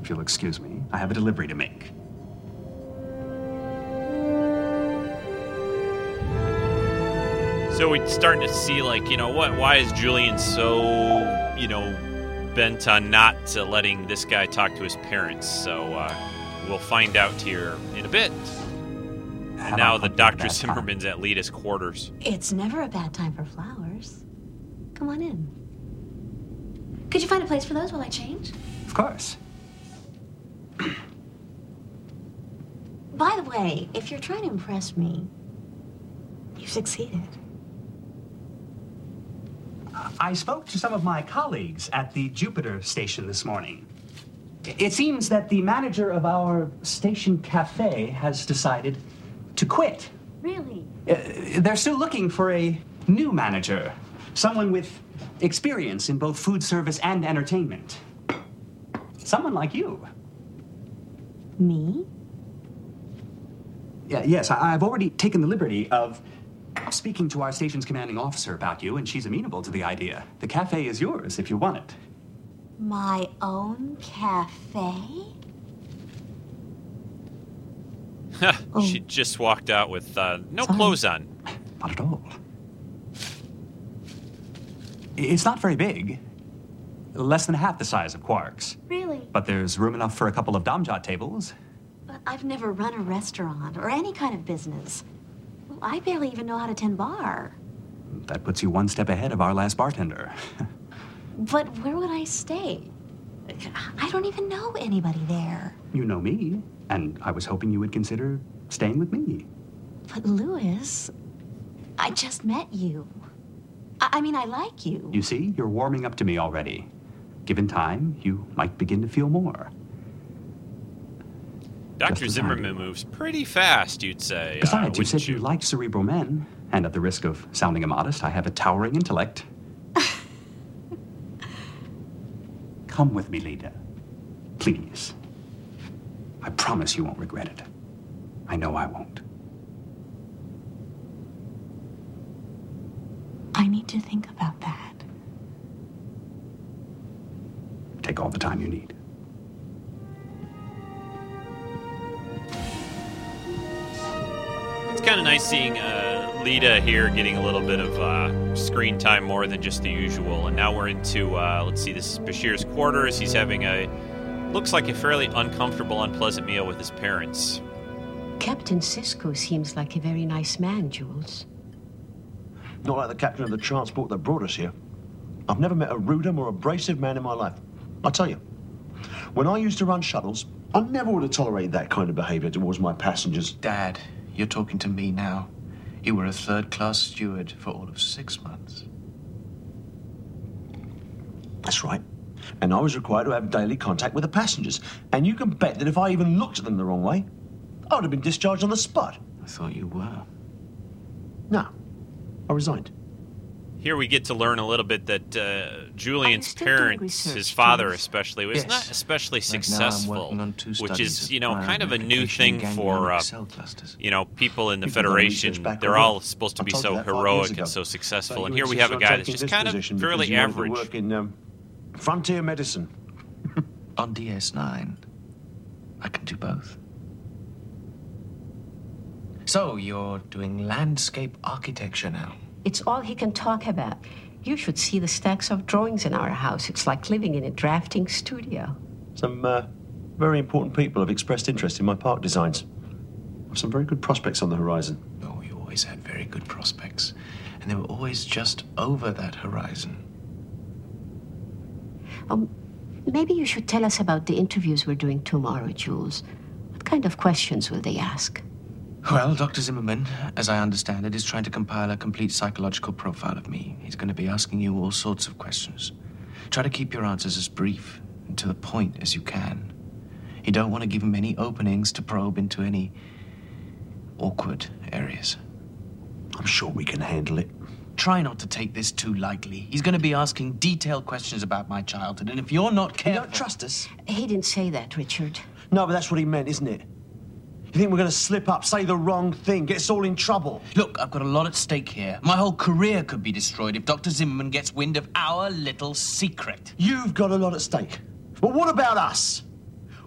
if you'll excuse me, I have a delivery to make. So we're starting to see, like, you know, what? Why is Julian so, you know, bent on not uh, letting this guy talk to his parents? So uh, we'll find out here in a bit. And now I the come to a Dr. bad time? Zimmerman's at Leeta's quarters. It's never a bad time for flowers. Come on in. Could you find a place for those while I change? Of course. By the way, if you're trying to impress me, you've succeeded. I spoke to some of my colleagues at the Jupiter station this morning. It seems that the manager of our station cafe has decided to quit. Really? Uh, they're still looking for a new manager, someone with experience in both food service and entertainment. Someone like you. Me? Yeah, yes, I, I've already taken the liberty of speaking to our station's commanding officer about you, and she's amenable to the idea. The cafe is yours if you want it. My own cafe? she just walked out with uh, no clothes on. Not at all. It's not very big. Less than half the size of Quark's. Really? But there's room enough for a couple of dom-jot tables. But I've never run a restaurant or any kind of business. I barely even know how to tend bar. That puts you one step ahead of our last bartender. But where would I stay? I don't even know anybody there. You know me, and I was hoping you would consider staying with me. But Lewis, I just met you. I, I mean, I like you. You see, you're warming up to me already. Given time, you might begin to feel more. Dr. Zimmerman moves pretty fast, you'd say. uh, Besides, you wouldn't said you liked cerebral men, and at the risk of sounding immodest, I have a towering intellect. Come with me, Leeta. Please. I promise you won't regret it. I know I won't. I need to think about that. Take all the time you need. Kind of nice seeing uh, Leeta here getting a little bit of uh, screen time more than just the usual. And now we're into, uh, let's see, this is Bashir's quarters. He's having a, looks like a fairly uncomfortable, unpleasant meal with his parents. Captain Sisko seems like a very nice man, Jules. Not like the captain of the transport that brought us here. I've never met a ruder, more abrasive man in my life. I tell you, when I used to run shuttles, I never would have tolerated that kind of behavior towards my passengers. Dad, you're talking to me now. You were a third class steward for all of six months. That's right. And I was required to have daily contact with the passengers. And you can bet that if I even looked at them the wrong way, I would have been discharged on the spot. I thought you were. No, I resigned. Here we get to learn a little bit that uh, Julian's parents, his father Jules. especially, was Yes. not especially Right successful, working which is you know kind of a new thing for uh, you know people in the You've done research Federation. They're all supposed to be so heroic and so successful, So and here we have a guy that's just kind of position fairly you wanted to average. Work in um, frontier medicine. On DS9, I can do both. So, you're doing landscape architecture now? It's all he can talk about. You should see the stacks of drawings in our house. It's like living in a drafting studio. Some uh, very important people have expressed interest in my park designs. I've Some very good prospects on the horizon. Oh, you always had very good prospects. And they were always just over that horizon. Um, maybe you should tell us about the interviews we're doing tomorrow, Jules. What kind of questions will they ask? Well, Dr. Zimmerman, as I understand it, is trying to compile a complete psychological profile of me. He's going to be asking you all sorts of questions. Try to keep your answers as brief and to the point as you can. You don't want to give him any openings to probe into any awkward areas. I'm sure we can handle it. Try not to take this too lightly. He's going to be asking detailed questions about my childhood, and if you're not careful. You don't trust us? He didn't say that, Richard. No, but that's what he meant, isn't it? You think we're going to slip up, say the wrong thing, get us all in trouble? Look, I've got a lot at stake here. My whole career could be destroyed if Dr. Zimmerman gets wind of our little secret. You've got a lot at stake. But what about us?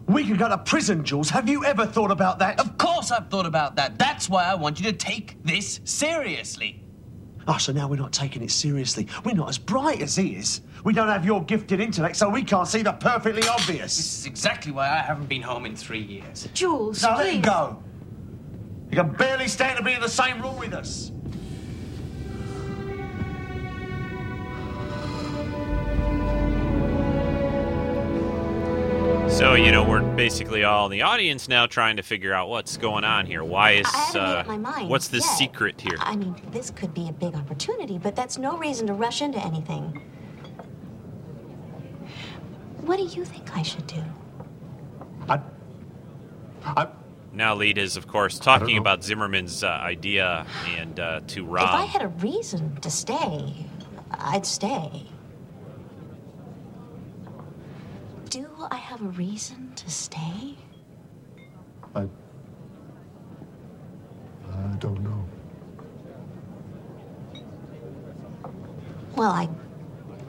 We could go to prison, Jules. Have you ever thought about that? Of course I've thought about that. That's why I want you to take this seriously. Oh, so now we're not taking it seriously. We're not as bright as he is. We don't have your gifted intellect, so we can't see the perfectly obvious. This is exactly why I haven't been home in three years. Jules, Now let please. him go. You can barely stand to be in the same room with us. So you know we're basically all in the audience now trying to figure out what's going on here. Why is I uh, my mind. what's the yet. secret here? I mean, this could be a big opportunity, but that's no reason to rush into anything. What do you think I should do? I Now, Lead is, of course, talking about Zimmerman's uh, idea and uh, to Rom. If I had a reason to stay, I'd stay. Do I have a reason to stay? I. I don't know. Well, I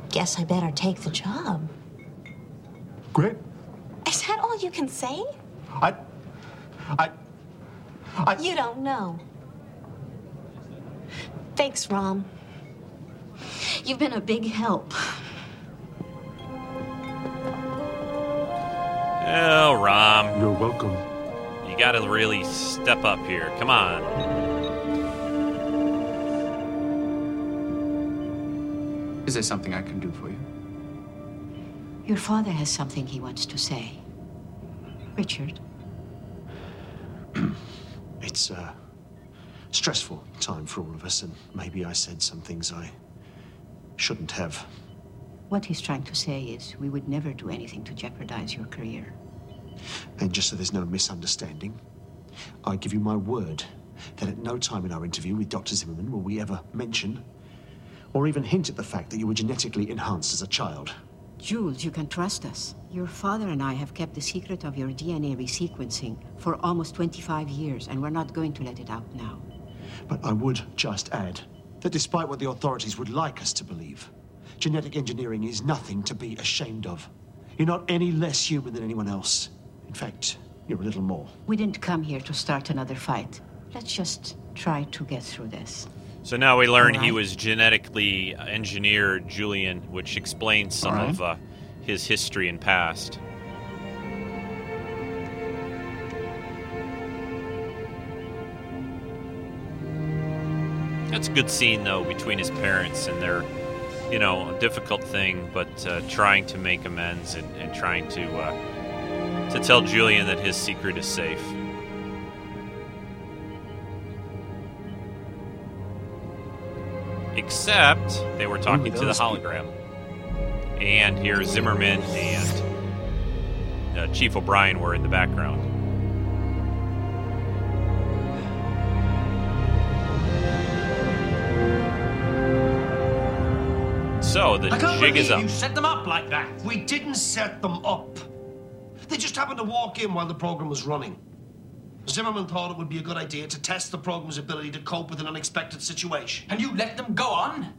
guess I better take the job. Great. Is that all you can say? I. I. I. You don't know. Thanks, Rom. You've been a big help. Oh, Rom. You're welcome. You gotta really step up here. Come on. Is there something I can do for you? Your father has something he wants to say. Richard. It's a stressful time for all of us, and maybe I said some things I shouldn't have. What he's trying to say is we would never do anything to jeopardize your career. And just so there's no misunderstanding, I give you my word that at no time in our interview with Dr. Zimmerman will we ever mention or even hint at the fact that you were genetically enhanced as a child. Jules, you can trust us. Your father and I have kept the secret of your DNA resequencing for almost 25 years, and we're not going to let it out now. But I would just add that despite what the authorities would like us to believe, genetic engineering is nothing to be ashamed of. You're not any less human than anyone else. In fact, you're a little more. We didn't come here to start another fight. Let's just try to get through this. So now we learn he was genetically engineered Julian, which explains some Alright. of uh, his history and past. That's a good scene, though, between his parents and their, you know, a difficult thing, but uh, trying to make amends and, and trying to uh, to tell Julian that his secret is safe. Except they were talking to the hologram. And here Zimmerman and uh, Chief O'Brien were in the background. So the I can't jig is believe up. you set them up like that. We didn't set them up. They just happened to walk in while the program was running. Zimmerman thought it would be a good idea to test the program's ability to cope with an unexpected situation. And you let them go on?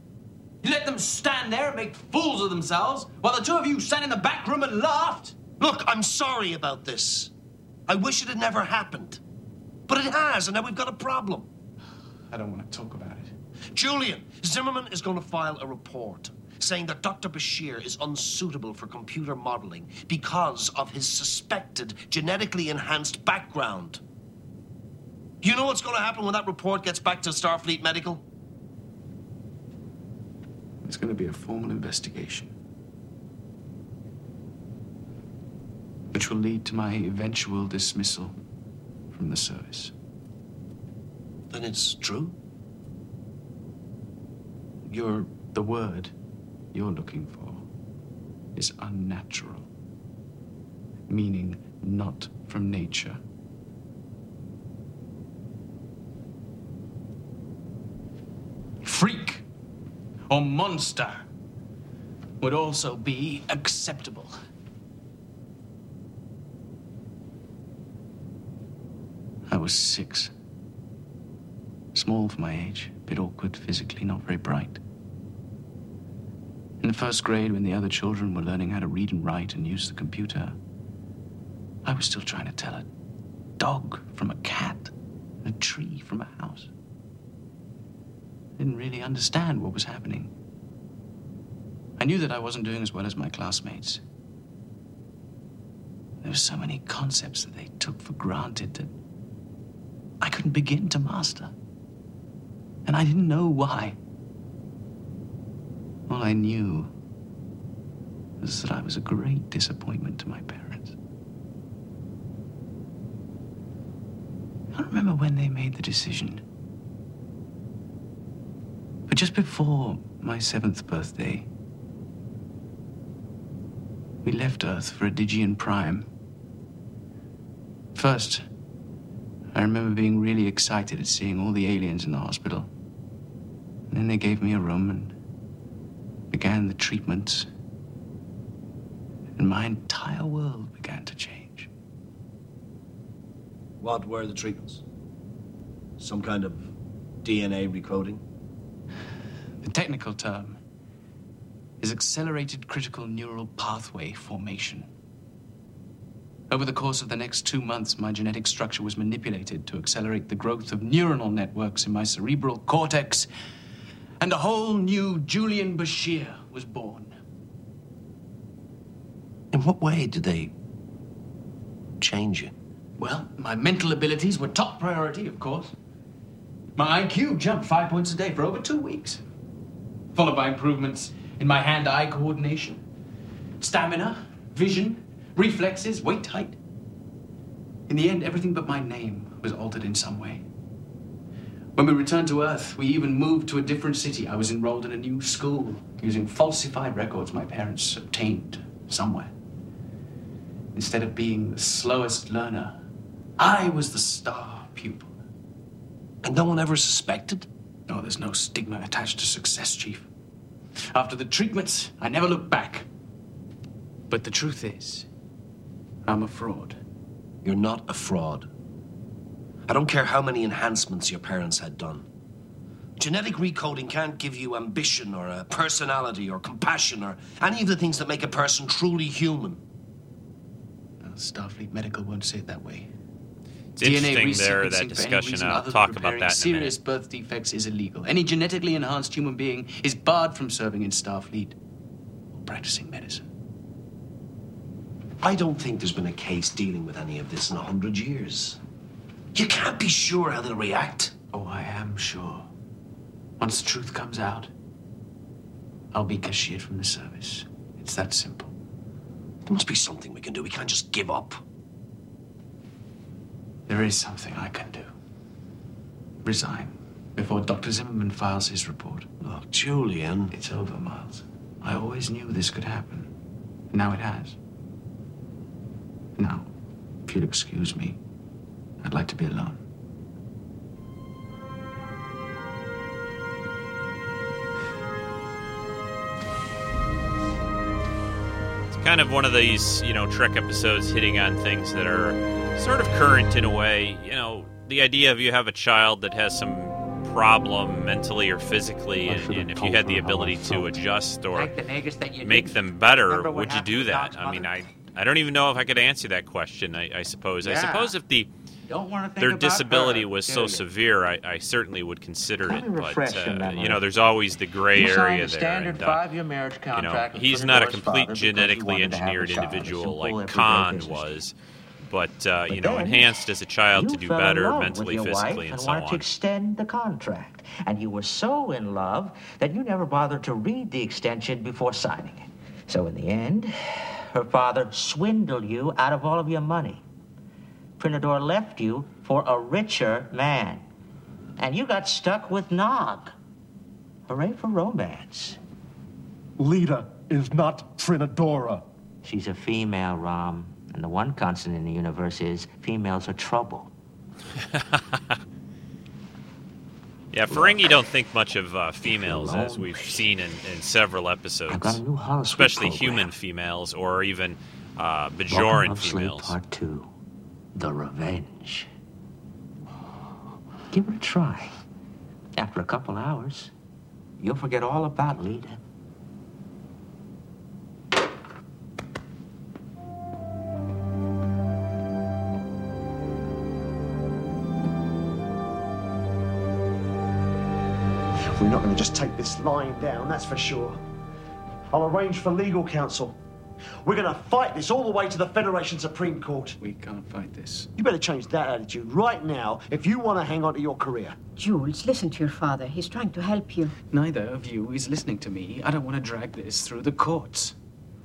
You let them stand there and make fools of themselves while the two of you sat in the back room and laughed? Look, I'm sorry about this. I wish it had never happened. But it has, and now we've got a problem. I don't want to talk about it. Julian, Zimmerman is going to file a report saying that Dr. Bashir is unsuitable for computer modeling because of his suspected genetically enhanced background. You know what's going to happen when that report gets back to Starfleet Medical? It's going to be a formal investigation. Which will lead to my eventual dismissal from the service. Then it's true? You're the word you're looking for is unnatural, meaning not from nature. Freak or monster would also be acceptable. I was six. Small for my age, a bit awkward physically, not very bright. First grade, when the other children were learning how to read and write and use the computer, I was still trying to tell a dog from a cat, and a tree from a house. I didn't really understand what was happening. I knew that I wasn't doing as well as my classmates. There were so many concepts that they took for granted that I couldn't begin to master. And I didn't know why. All I knew was that I was a great disappointment to my parents. I don't remember when they made the decision. But just before my seventh birthday, we left Earth for Adigeon Prime. First, I remember being really excited at seeing all the aliens in the hospital. And then they gave me a room and began the treatments. And my entire world began to change. What were the treatments? Some kind of DNA recoding? The technical term is accelerated critical neural pathway formation. Over the course of the next two months, my genetic structure was manipulated to accelerate the growth of neuronal networks in my cerebral cortex, and a whole new Julian Bashir was born. In what way did they change you? Well, my mental abilities were top priority, of course. My IQ jumped five points a day for over two weeks, followed by improvements in my hand eye coordination, stamina, vision, reflexes, weight, height. In the end, everything but my name was altered in some way. When we returned to Earth, we even moved to a different city. I was enrolled in a new school using falsified records my parents obtained somewhere. Instead of being the slowest learner, I was the star pupil. And no one ever suspected? No, there's no stigma attached to success, Chief. After the treatments, I never looked back. But the truth is, I'm a fraud. You're not a fraud. I don't care how many enhancements your parents had done. Genetic recoding can't give you ambition or a personality or compassion or any of the things that make a person truly human. Well, Starfleet Medical won't say it that way. It's interesting there, resequencing that for any discussion. reason I'll talk about that in Serious minute. birth defects is illegal. Any genetically enhanced human being is barred from serving in Starfleet or practicing medicine. I don't think there's been a case dealing with any of this in a hundred years. You can't be sure how they'll react. Oh, I am sure. Once the truth comes out, I'll be cashiered from the service. It's that simple. There must be something we can do. We can't just give up. There is something I can do. Resign before Dr. Zimmerman files his report. Oh, Julian. It's over, Miles. I always knew this could happen. Now it has. Now, if you'll excuse me, I'd like to be alone. It's kind of one of these, you know, Trek episodes hitting on things that are sort of current in a way. You know, the idea of you have a child that has some problem mentally or physically, and, and if you had the ability to adjust or the that you make them better, would you do that? I mean. I I don't even know if I could answer that question. I, I suppose. I suppose if the Don't want to think their about disability her, was do so you? severe, I, I certainly would consider Let it. But uh, you know, there's always the gray You signed area a there. standard and, uh, five-year marriage you know, he's not a complete father because he genetically wanted to have a engineered individual like everyday Khan was, but uh, you But know, enhanced as a child to you do fell in better love mentally, with your physically, wife and and so wanted to extend the contract, and you were so in love that you never bothered to read the extension before signing it. So in the end, her father swindled you out of all of your money. Prinadora left you for a richer man, and you got stuck with Nog. Hooray for romance. Leeta is not Prinadora. She's a female, Rom, and the one constant in the universe is females are trouble. Yeah, Ferengi don't think much of uh, females, as we've seen in, in several episodes, got a new especially program. human females or even uh, Bajoran females. Part Two, The Revenge. Give it a try. After a couple hours, you'll forget all about Leeta. We're not going to just take this lying down, that's for sure. I'll arrange for legal counsel. We're going to fight this all the way to the Federation Supreme Court. We can't fight this. You better change that attitude right now if you want to hang on to your career. Jules, listen to your father. He's trying to help you. Neither of you is listening to me. I don't want to drag this through the courts.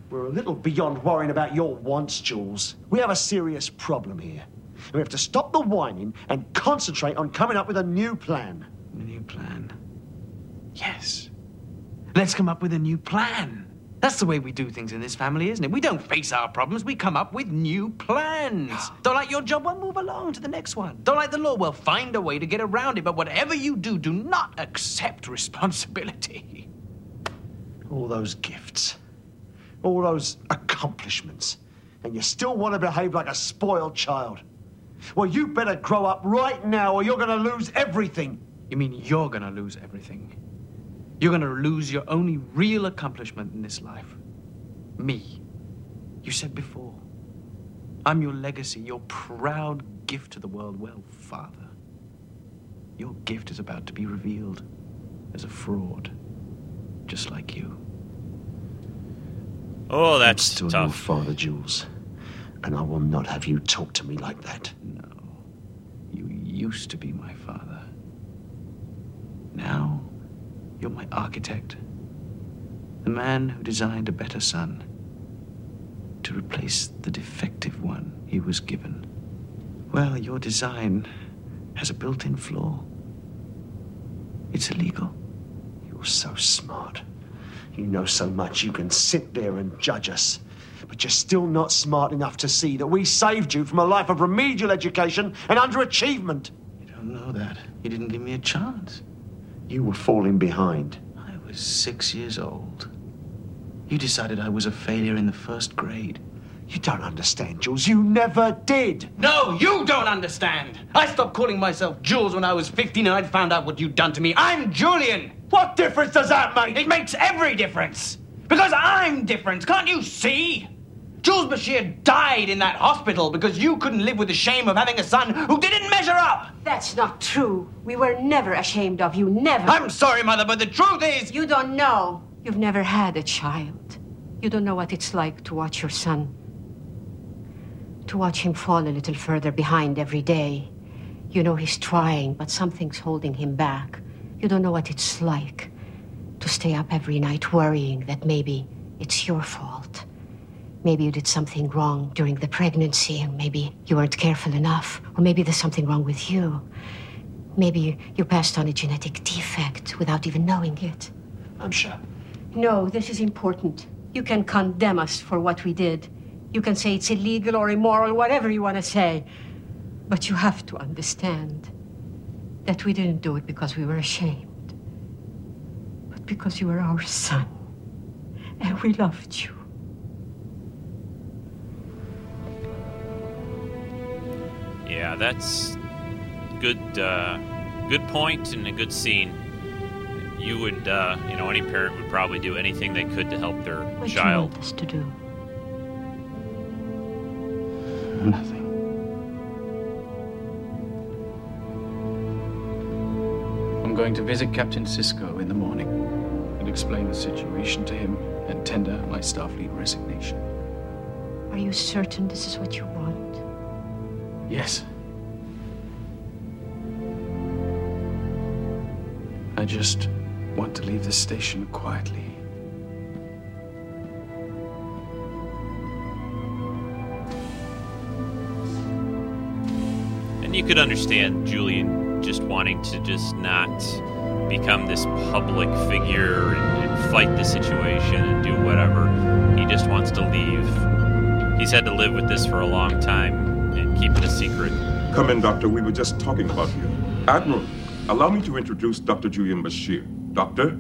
We're a little beyond worrying about your wants, Jules. We have a serious problem here. And we have to stop the whining and concentrate on coming up with a new plan. A new plan? Yes. Let's come up with a new plan. That's the way we do things in this family, isn't it? We don't face our problems, we come up with new plans. Don't like your job, well, move along to the next one. Don't like the law, well, find a way to get around it. But whatever you do, do not accept responsibility. All those gifts, all those accomplishments, and you still want to behave like a spoiled child. Well, you better grow up right now or you're going to lose everything. You mean you're gonna lose everything? You're gonna lose your only real accomplishment in this life. Me. You said before. I'm your legacy, your proud gift to the world. Well, Father, your gift is about to be revealed as a fraud, just like you. Oh, that's I'm still tough. your father, Jules. And I will not have you talk to me like that. No. You used to be my father. Now, you're my architect. The man who designed a better son to replace the defective one he was given. Well, your design has a built in flaw. It's illegal. You're so smart. You know so much you can sit there and judge us. But you're still not smart enough to see that we saved you from a life of remedial education and underachievement. You don't know that. You didn't give me a chance. You were falling behind. I was six years old. You decided I was a failure in the first grade. You don't understand, Jules. You never did. No, you don't understand. I stopped calling myself Jules when I was 15 and I'd found out what you'd done to me. I'm Julian. What difference does that make? It makes every difference. Because I'm different. Can't you see? Jules Bashir died in that hospital because you couldn't live with the shame of having a son who didn't measure up. That's not true. We were never ashamed of you, never. I'm sorry, Mother, but the truth is. You don't know. You've never had a child. You don't know what it's like to watch your son. To watch him fall a little further behind every day. You know he's trying, but something's holding him back. You don't know what it's like to stay up every night worrying that maybe it's your fault. Maybe you did something wrong during the pregnancy, or maybe you weren't careful enough, or maybe there's something wrong with you. Maybe you, you passed on a genetic defect without even knowing it. I'm sure. No, this is important. You can condemn us for what we did. You can say it's illegal or immoral, whatever you want to say. But you have to understand that we didn't do it because we were ashamed, but because you were our son. And we loved you. Yeah, that's good. Uh, good point and a good scene. You would, uh, you know, any parent would probably do anything they could to help their What do you child. want us to do? Nothing. I'm going to visit Captain Sisko in the morning and explain the situation to him and tender my staff Starfleet resignation. Are you certain this is what you want? Yes. I just want to leave the station quietly. And you could understand Julian just wanting to just not become this public figure and, and fight the situation and do whatever. He just wants to leave. He's had to live with this for a long time and keep it a secret. Come in, Doctor. We were just talking about you. Admiral, allow me to introduce Dr. Julian Bashir. Doctor,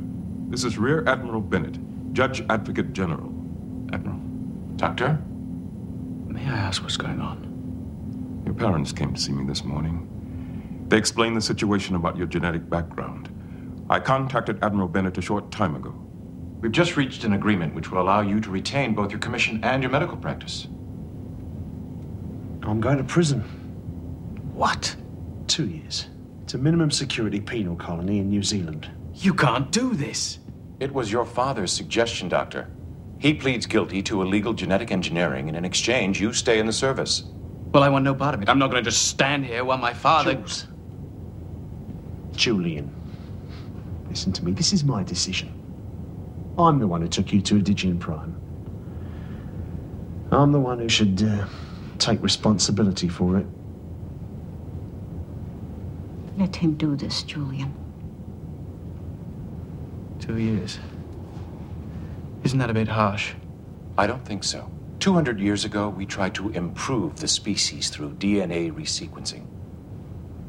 this is Rear Admiral Bennett, Judge Advocate General. Admiral. Doctor? May I ask what's going on? Your parents came to see me this morning. They explained the situation about your genetic background. I contacted Admiral Bennett a short time ago. We've just reached an agreement which will allow you to retain both your commission and your medical practice. I'm going to prison. What? Two years. It's a minimum security penal colony in New Zealand. You can't do this. It was your father's suggestion, Doctor. He pleads guilty to illegal genetic engineering, and in exchange, you stay in the service. Well, I want no part of it. I'm not going to just stand here while my father. Jules. Julian, listen to me. This is my decision. I'm the one who took you to Adigeon Prime. I'm the one who should uh, take responsibility for it. Let him do this, Julian. Two years. Isn't that a bit harsh? I don't think so. 200 years ago, we tried to improve the species through DNA resequencing.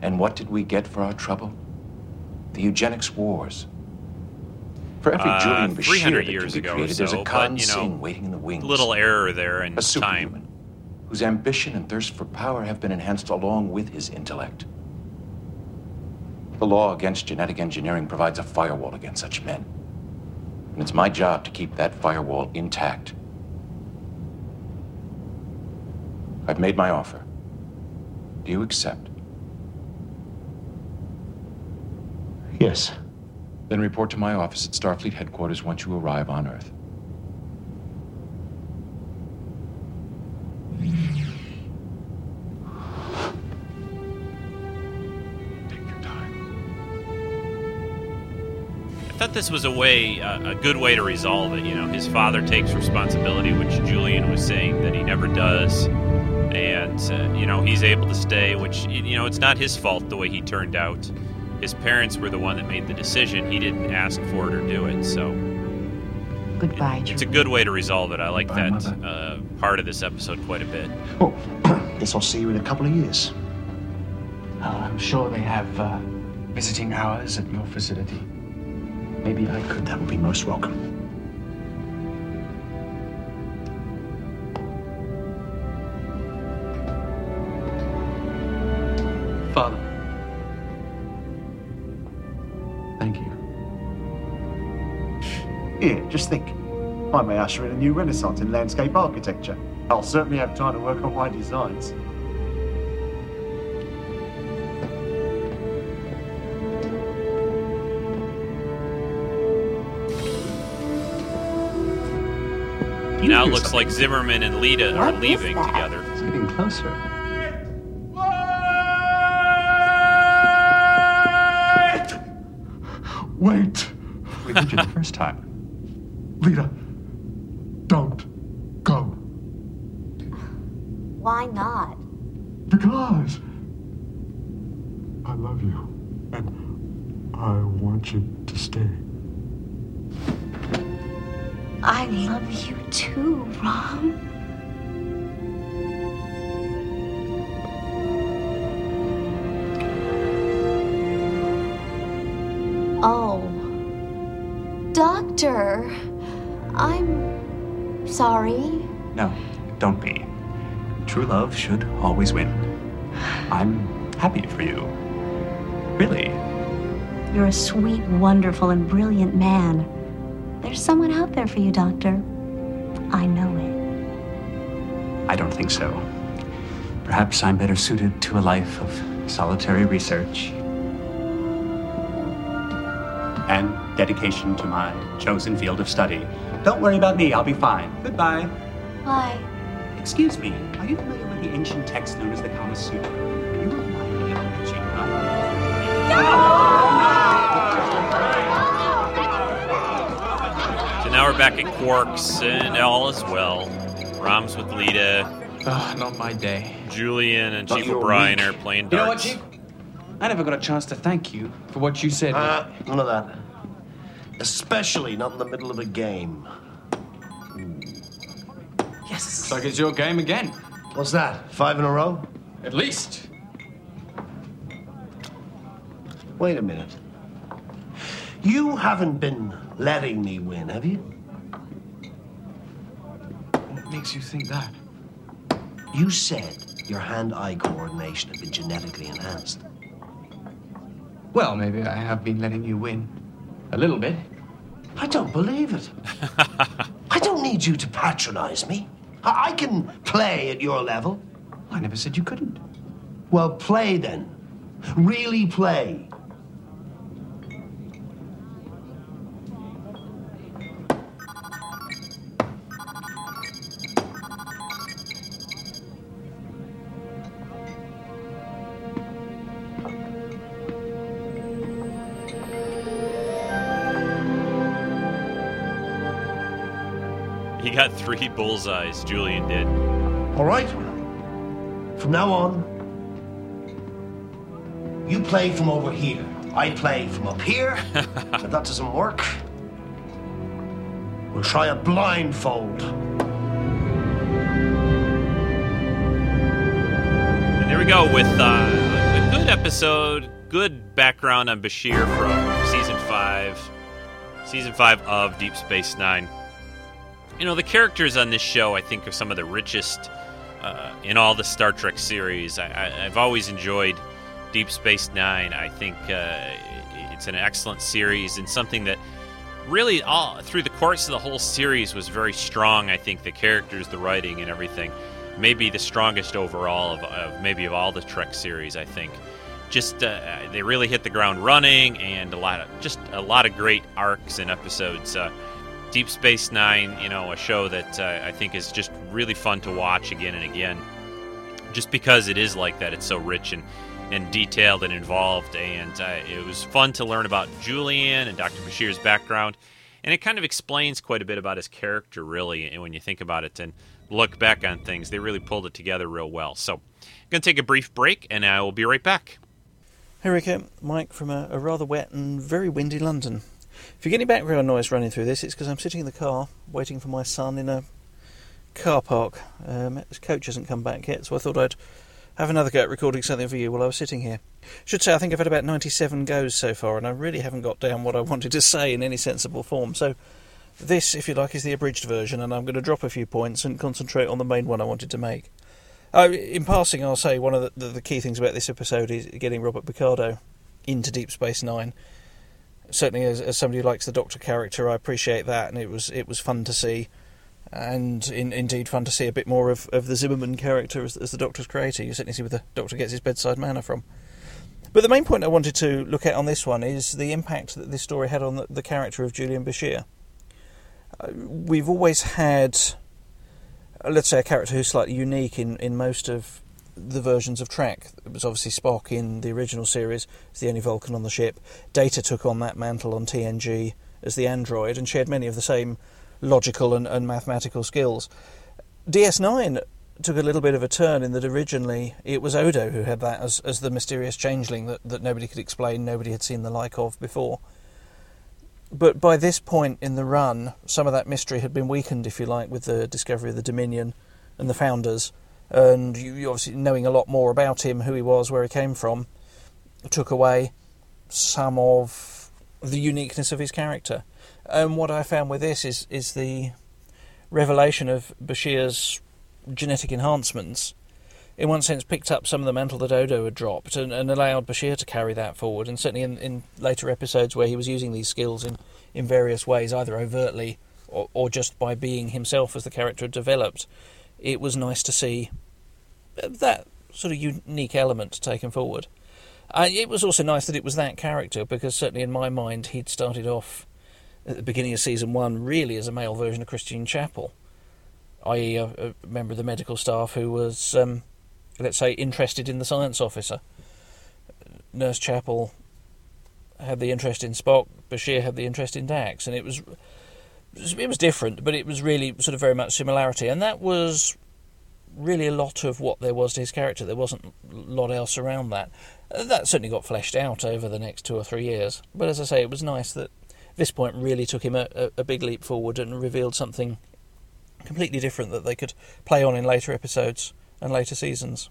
And what did we get for our trouble? The eugenics wars. For every Uh, Julian Bashir 300 that can years be ago or created, there's a Khan but, you know, Singh waiting in the wings. A little error there in a time. Whose ambition and thirst for power have been enhanced along with his intellect. The law against genetic engineering provides a firewall against such men. And it's my job to keep that firewall intact. I've made my offer. Do you accept? Yes. Then report to my office at Starfleet headquarters once you arrive on Earth. I thought this was a way, uh, a good way to resolve it. You know, his father takes responsibility, which Julian was saying that he never does, and uh, you know he's able to stay, which you know it's not his fault the way he turned out. His parents were the one that made the decision. He didn't ask for it or do it, so Goodbye, it's a good way to resolve it. I like that uh, part of this episode quite a bit. Oh, guess I'll see you in a couple of years. Uh, I'm sure they have uh, visiting hours at your facility. Maybe I could. That would be most welcome. Just think. I may usher in a new renaissance in landscape architecture. I'll certainly have time to work on my designs. You now it looks like Zimmerman and Leeta are leaving together. It's getting closer. Wait! We did you the first time. Leeta, don't go. Why not? Because I love you. And I want you to stay. I love you too, Rom. Sorry. No, don't be. True love should always win. I'm happy for you. Really. You're a sweet, wonderful, and brilliant man. There's someone out there for you, Doctor. I know it. I don't think so. Perhaps I'm better suited to a life of solitary research and dedication to my chosen field of study. Don't worry about me, I'll be fine. Goodbye. Why? Excuse me, are you familiar with the ancient text known as the Kama Sutra? You remind me of Richie So now we're back at Quarks, and all is well. Rom's with Leeta. Oh, not my day. Julian and Not Chief your O'Brien week. are playing You know what. Chief? I never got a chance to thank you for what you said. Uh, none of that. Especially not in the middle of a game. yes. Looks like it's your game again. What's that? Five in a row? At least. Wait a minute. You haven't been letting me win, have you? What makes you think that? You said your hand-eye coordination had been genetically enhanced. Well, maybe I have been letting you win. A little bit. I don't believe it. I don't need you to patronize me. I I can play at your level. I never said you couldn't. Well, play then. Really play. Three bullseyes, Julian did. All right? From now on, you play from over here. I play from up here. if that doesn't work, We'll try a blindfold. And there we go with uh, a good episode, good background on Bashir from season five, season five of Deep Space Nine. You know, the characters on this show, I think, are some of the richest uh, in all the Star Trek series. I, I've always enjoyed Deep Space Nine. I think uh, it's an excellent series and something that really all through the course of the whole series was very strong. I think the characters, the writing, and everything. Maybe the strongest overall of, of maybe of all the Trek series. I think just uh, they really hit the ground running, and a lot of just a lot of great arcs and episodes. Uh, Deep Space Nine, you know, a show that uh, I think is just really fun to watch again and again, just because it is like that. It's so rich and and detailed and involved, and uh, it was fun to learn about Julian and Dr. Bashir's background, and it kind of explains quite a bit about his character, really, and when you think about it and look back on things, they really pulled it together real well. So, I'm going to take a brief break, and I will be right back. Hey Rico, Mike from a, a rather wet and very windy London. If you get any background noise running through this, it's because I'm sitting in the car waiting for my son in a car park. Um, his coach hasn't come back yet, so I thought I'd have another go at recording something for you while I was sitting here. Should say I think I've had about 97 goes so far, and I really haven't got down what I wanted to say in any sensible form. So this, if you like, is the abridged version, and I'm going to drop a few points and concentrate on the main one I wanted to make. Oh, in passing, I'll say one of the, the, the key things about this episode is getting Robert Picardo into Deep Space Nine. Certainly, as, as somebody who likes the Doctor character, I appreciate that, and it was it was fun to see, and in, indeed fun to see a bit more of, of the Zimmerman character as, as the Doctor's creator. You certainly see where the Doctor gets his bedside manner from. But the main point I wanted to look at on this one is the impact that this story had on the, the character of Julian Bashir. Uh, we've always had, let's say, a character who's slightly unique in, in most of the versions of Trek. It was obviously Spock in the original series, the only Vulcan on the ship. Data took on that mantle on TNG as the android and shared many of the same logical and, and mathematical skills. DS9 took a little bit of a turn in that originally it was Odo who had that as, as the mysterious changeling that, that nobody could explain, nobody had seen the like of before. But by this point in the run, some of that mystery had been weakened, if you like, with the discovery of the Dominion and the Founders, and you, you obviously knowing a lot more about him, who he was, where he came from, took away some of the uniqueness of his character. And what I found with this is is the revelation of Bashir's genetic enhancements. In one sense, picked up some of the mantle that Odo had dropped and, and allowed Bashir to carry that forward. And certainly in, in later episodes where he was using these skills in, in various ways, either overtly or, or just by being himself as the character developed, it was nice to see that sort of unique element taken forward. Uh, it was also nice that it was that character because certainly in my mind he'd started off at the beginning of season one really as a male version of Christine Chapel, i.e., a, a member of the medical staff who was, um, let's say, interested in the science officer. Nurse Chapel had the interest in Spock, Bashir had the interest in Dax, and it was it was different, but it was really sort of very much similarity, and that was really a lot of what there was to his character. There wasn't a lot else around that. Uh, that certainly got fleshed out over the next two or three years. But as I say, it was nice that this point really took him a, a, a big leap forward and revealed something completely different that they could play on in later episodes and later seasons.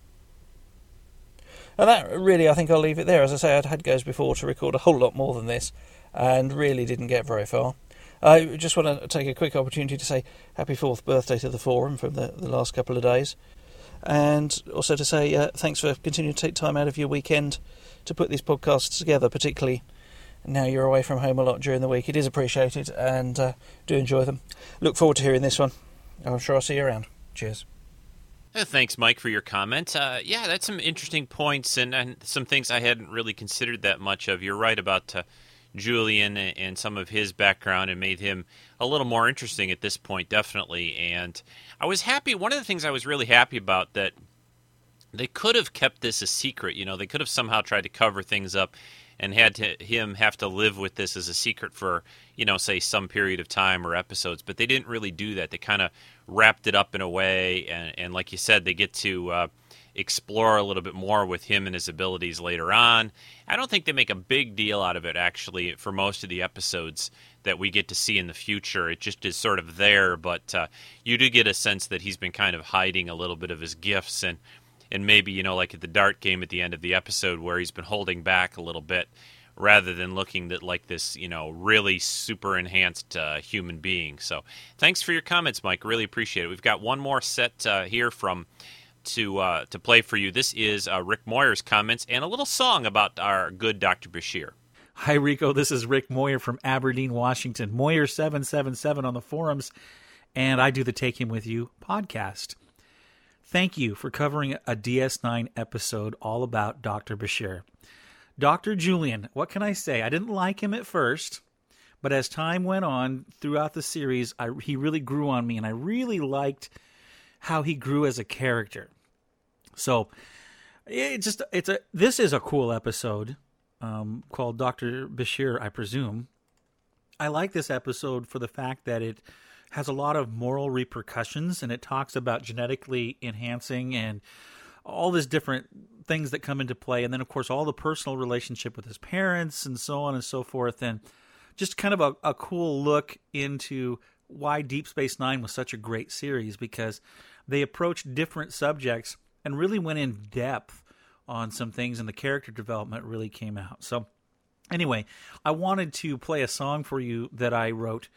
And that really, I think I'll leave it there. As I say, I'd had goes before to record a whole lot more than this, and really didn't get very far. I just want to take a quick opportunity to say happy fourth birthday to the forum from the, the last couple of days, and also to say uh, thanks for continuing to take time out of your weekend to put these podcasts together, particularly now you're away from home a lot during the week. It is appreciated, and uh, do enjoy them. Look forward to hearing this one. I'm sure I'll see you around. Cheers. Uh, thanks, Mike, for your comment. Uh, yeah, that's some interesting points and, and, some things I hadn't really considered that much of. You're right about uh, Julian and some of his background and made him a little more interesting at this point, definitely. And I was happy. One of the things I was really happy about that they could have kept this a secret. You know, they could have somehow tried to cover things up and had to, him have to live with this as a secret for you know say some period of time or episodes but they didn't really do that they kind of wrapped it up in a way and, and like you said they get to uh, explore a little bit more with him and his abilities later on. I don't think they make a big deal out of it actually for most of the episodes that we get to see in the future. It just is sort of there, but uh, you do get a sense that he's been kind of hiding a little bit of his gifts and and maybe you know like at the dart game at the end of the episode where he's been holding back a little bit rather than looking like this you know really super enhanced uh, human being. So thanks for your comments, Mike. Really appreciate it. We've got one more set uh, here from to uh, to play for you. This is uh, Rick Moyer's comments and a little song about our good Dr. Bashir. Hi, Rico. This is Rick Moyer from Aberdeen, Washington. Moyer777 on the forums, and I do the Take Him With You podcast. Thank you for covering a DS9 episode all about Dr. Bashir. Dr. Julian, what can I say? I didn't like him at first, but as time went on throughout the series, I, he really grew on me, and I really liked how he grew as a character. So, it just it's a this is a cool episode um, called Dr. Bashir, I presume. I like this episode for the fact that it has a lot of moral repercussions and it talks about genetically enhancing and all these different things that come into play. And then, of course, all the personal relationship with his parents and so on and so forth. And just kind of a, a cool look into why Deep Space Nine was such a great series because they approached different subjects and really went in depth on some things, and the character development really came out. So, anyway, I wanted to play a song for you that I wrote.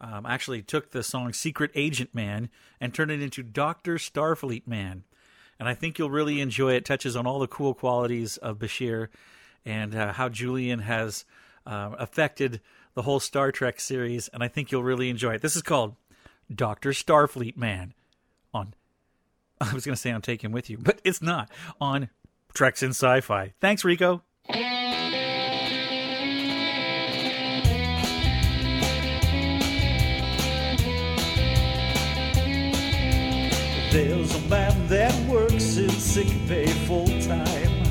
Um, I actually took the song Secret Agent Man and turned it into Dr. Starfleet Man. And I think you'll really enjoy it. it touches on all the cool qualities of Bashir and uh, how Julian has uh, affected the whole Star Trek series. And I think you'll really enjoy it. This is called Dr. Starfleet Man on. I was going to say I'm taking with you, but it's not on Treks in Sci-Fi. Thanks, Rico. There's a man that works in sick pay full time.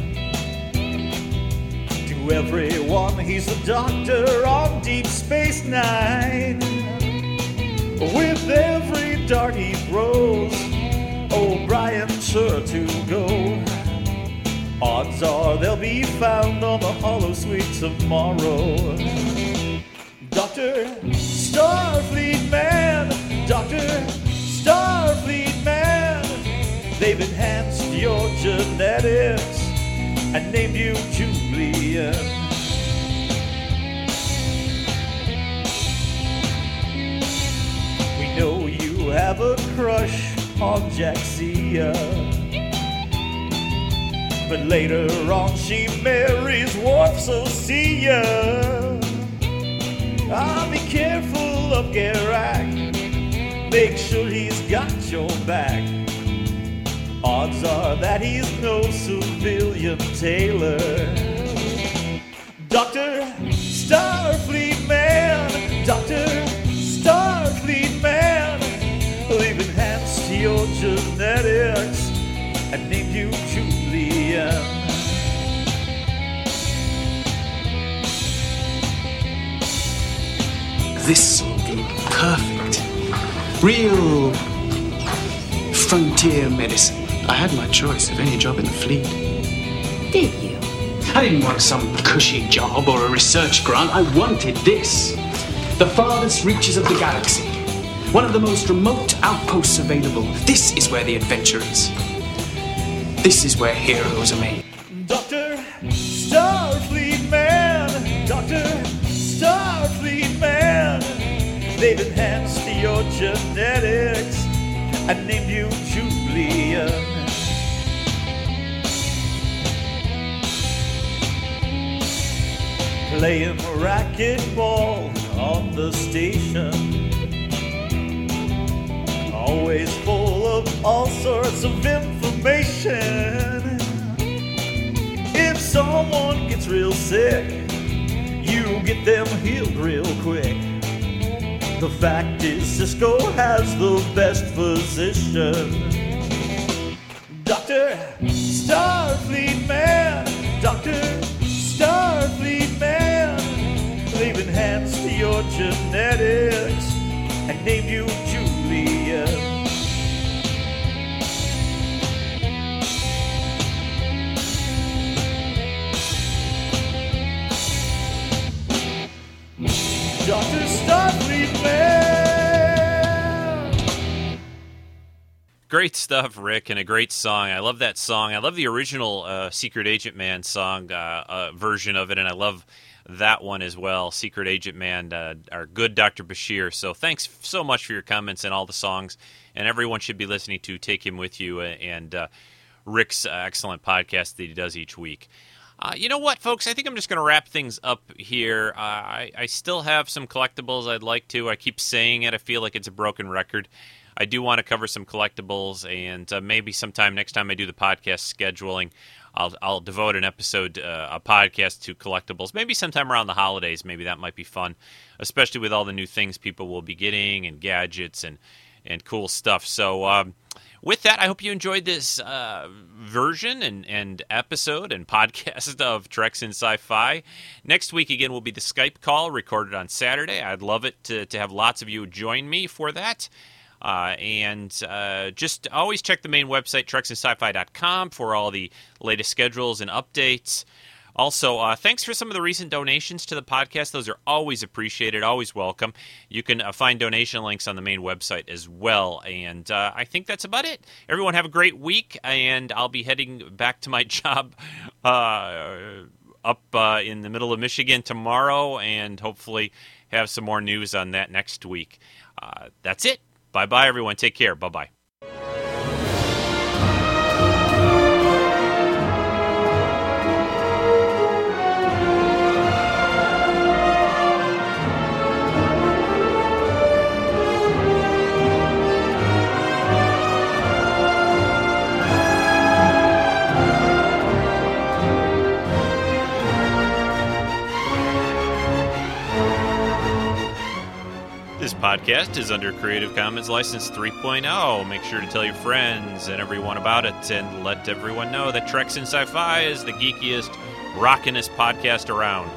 To everyone, he's a doctor on Deep Space Nine. With every dart he throws, O'Brien's sure to go. Odds are they'll be found on the holosuite tomorrow. Doctor Starfleet Man, Doctor Starfleet Man, they've enhanced your genetics and named you Julian. We know you have a crush Jadzia. But later on she marries Worf, so see ya. Ah, be careful of Garak. Make sure he's got your back. Odds are that he's no civilian tailor. Doctor Starfleet Man, Doctor your genetics and named you Julian. This will be perfect. Real frontier medicine. I had my choice of any job in the fleet. Did you? I didn't want some cushy job or a research grant. I wanted this. The farthest reaches of the galaxy. One of the most remote outposts available. This is where the adventure is. This is where heroes are made. Doctor Starfleet Man, Doctor Starfleet Man, they've enhanced your genetics and named you Julian. Playing racquetball on the station. Always full of all sorts of information. If someone gets real sick, you get them healed real quick. The fact is, Sisko has the best physician. Doctor Starfleet Man, Doctor Starfleet Man, they've enhanced your genetics and named you Dr. Starfleet Man. Great stuff, Rick, and a great song. I love that song. I love the original uh, Secret Agent Man song uh, uh, version of it, and I love that one as well. Secret Agent Man, uh, our good Dr. Bashir. So thanks so much for your comments and all the songs. And everyone should be listening to Take Him With You uh, and uh, Rick's uh, excellent podcast that he does each week. Uh, you know what, folks? I think I'm just going to wrap things up here. Uh, I, I still have some collectibles I'd like to. I keep saying it. I feel like it's a broken record. I do want to cover some collectibles, and uh, maybe sometime next time I do the podcast scheduling, I'll, I'll devote an episode, uh, a podcast to collectibles. Maybe sometime around the holidays. Maybe that might be fun, especially with all the new things people will be getting and gadgets and and cool stuff. So. Um, with that, I hope you enjoyed this uh, version and, and episode and podcast of Treks in Sci-Fi. Next week again will be the Skype call recorded on Saturday. I'd love it to, to have lots of you join me for that. Uh, and uh, just always check the main website, treksinsci-fi.com, for all the latest schedules and updates. Also, uh, thanks for some of the recent donations to the podcast. Those are always appreciated, always welcome. You can uh, find donation links on the main website as well. And uh, I think that's about it. Everyone have a great week, and I'll be heading back to my job uh, up uh, in the middle of Michigan tomorrow, and hopefully have some more news on that next week. Uh, that's it. Bye bye, everyone. Take care. Bye bye. Podcast is under Creative Commons License 3.0. Make sure to tell your friends and everyone about it and let everyone know that Treks in Sci Fi is the geekiest, rockinest podcast around.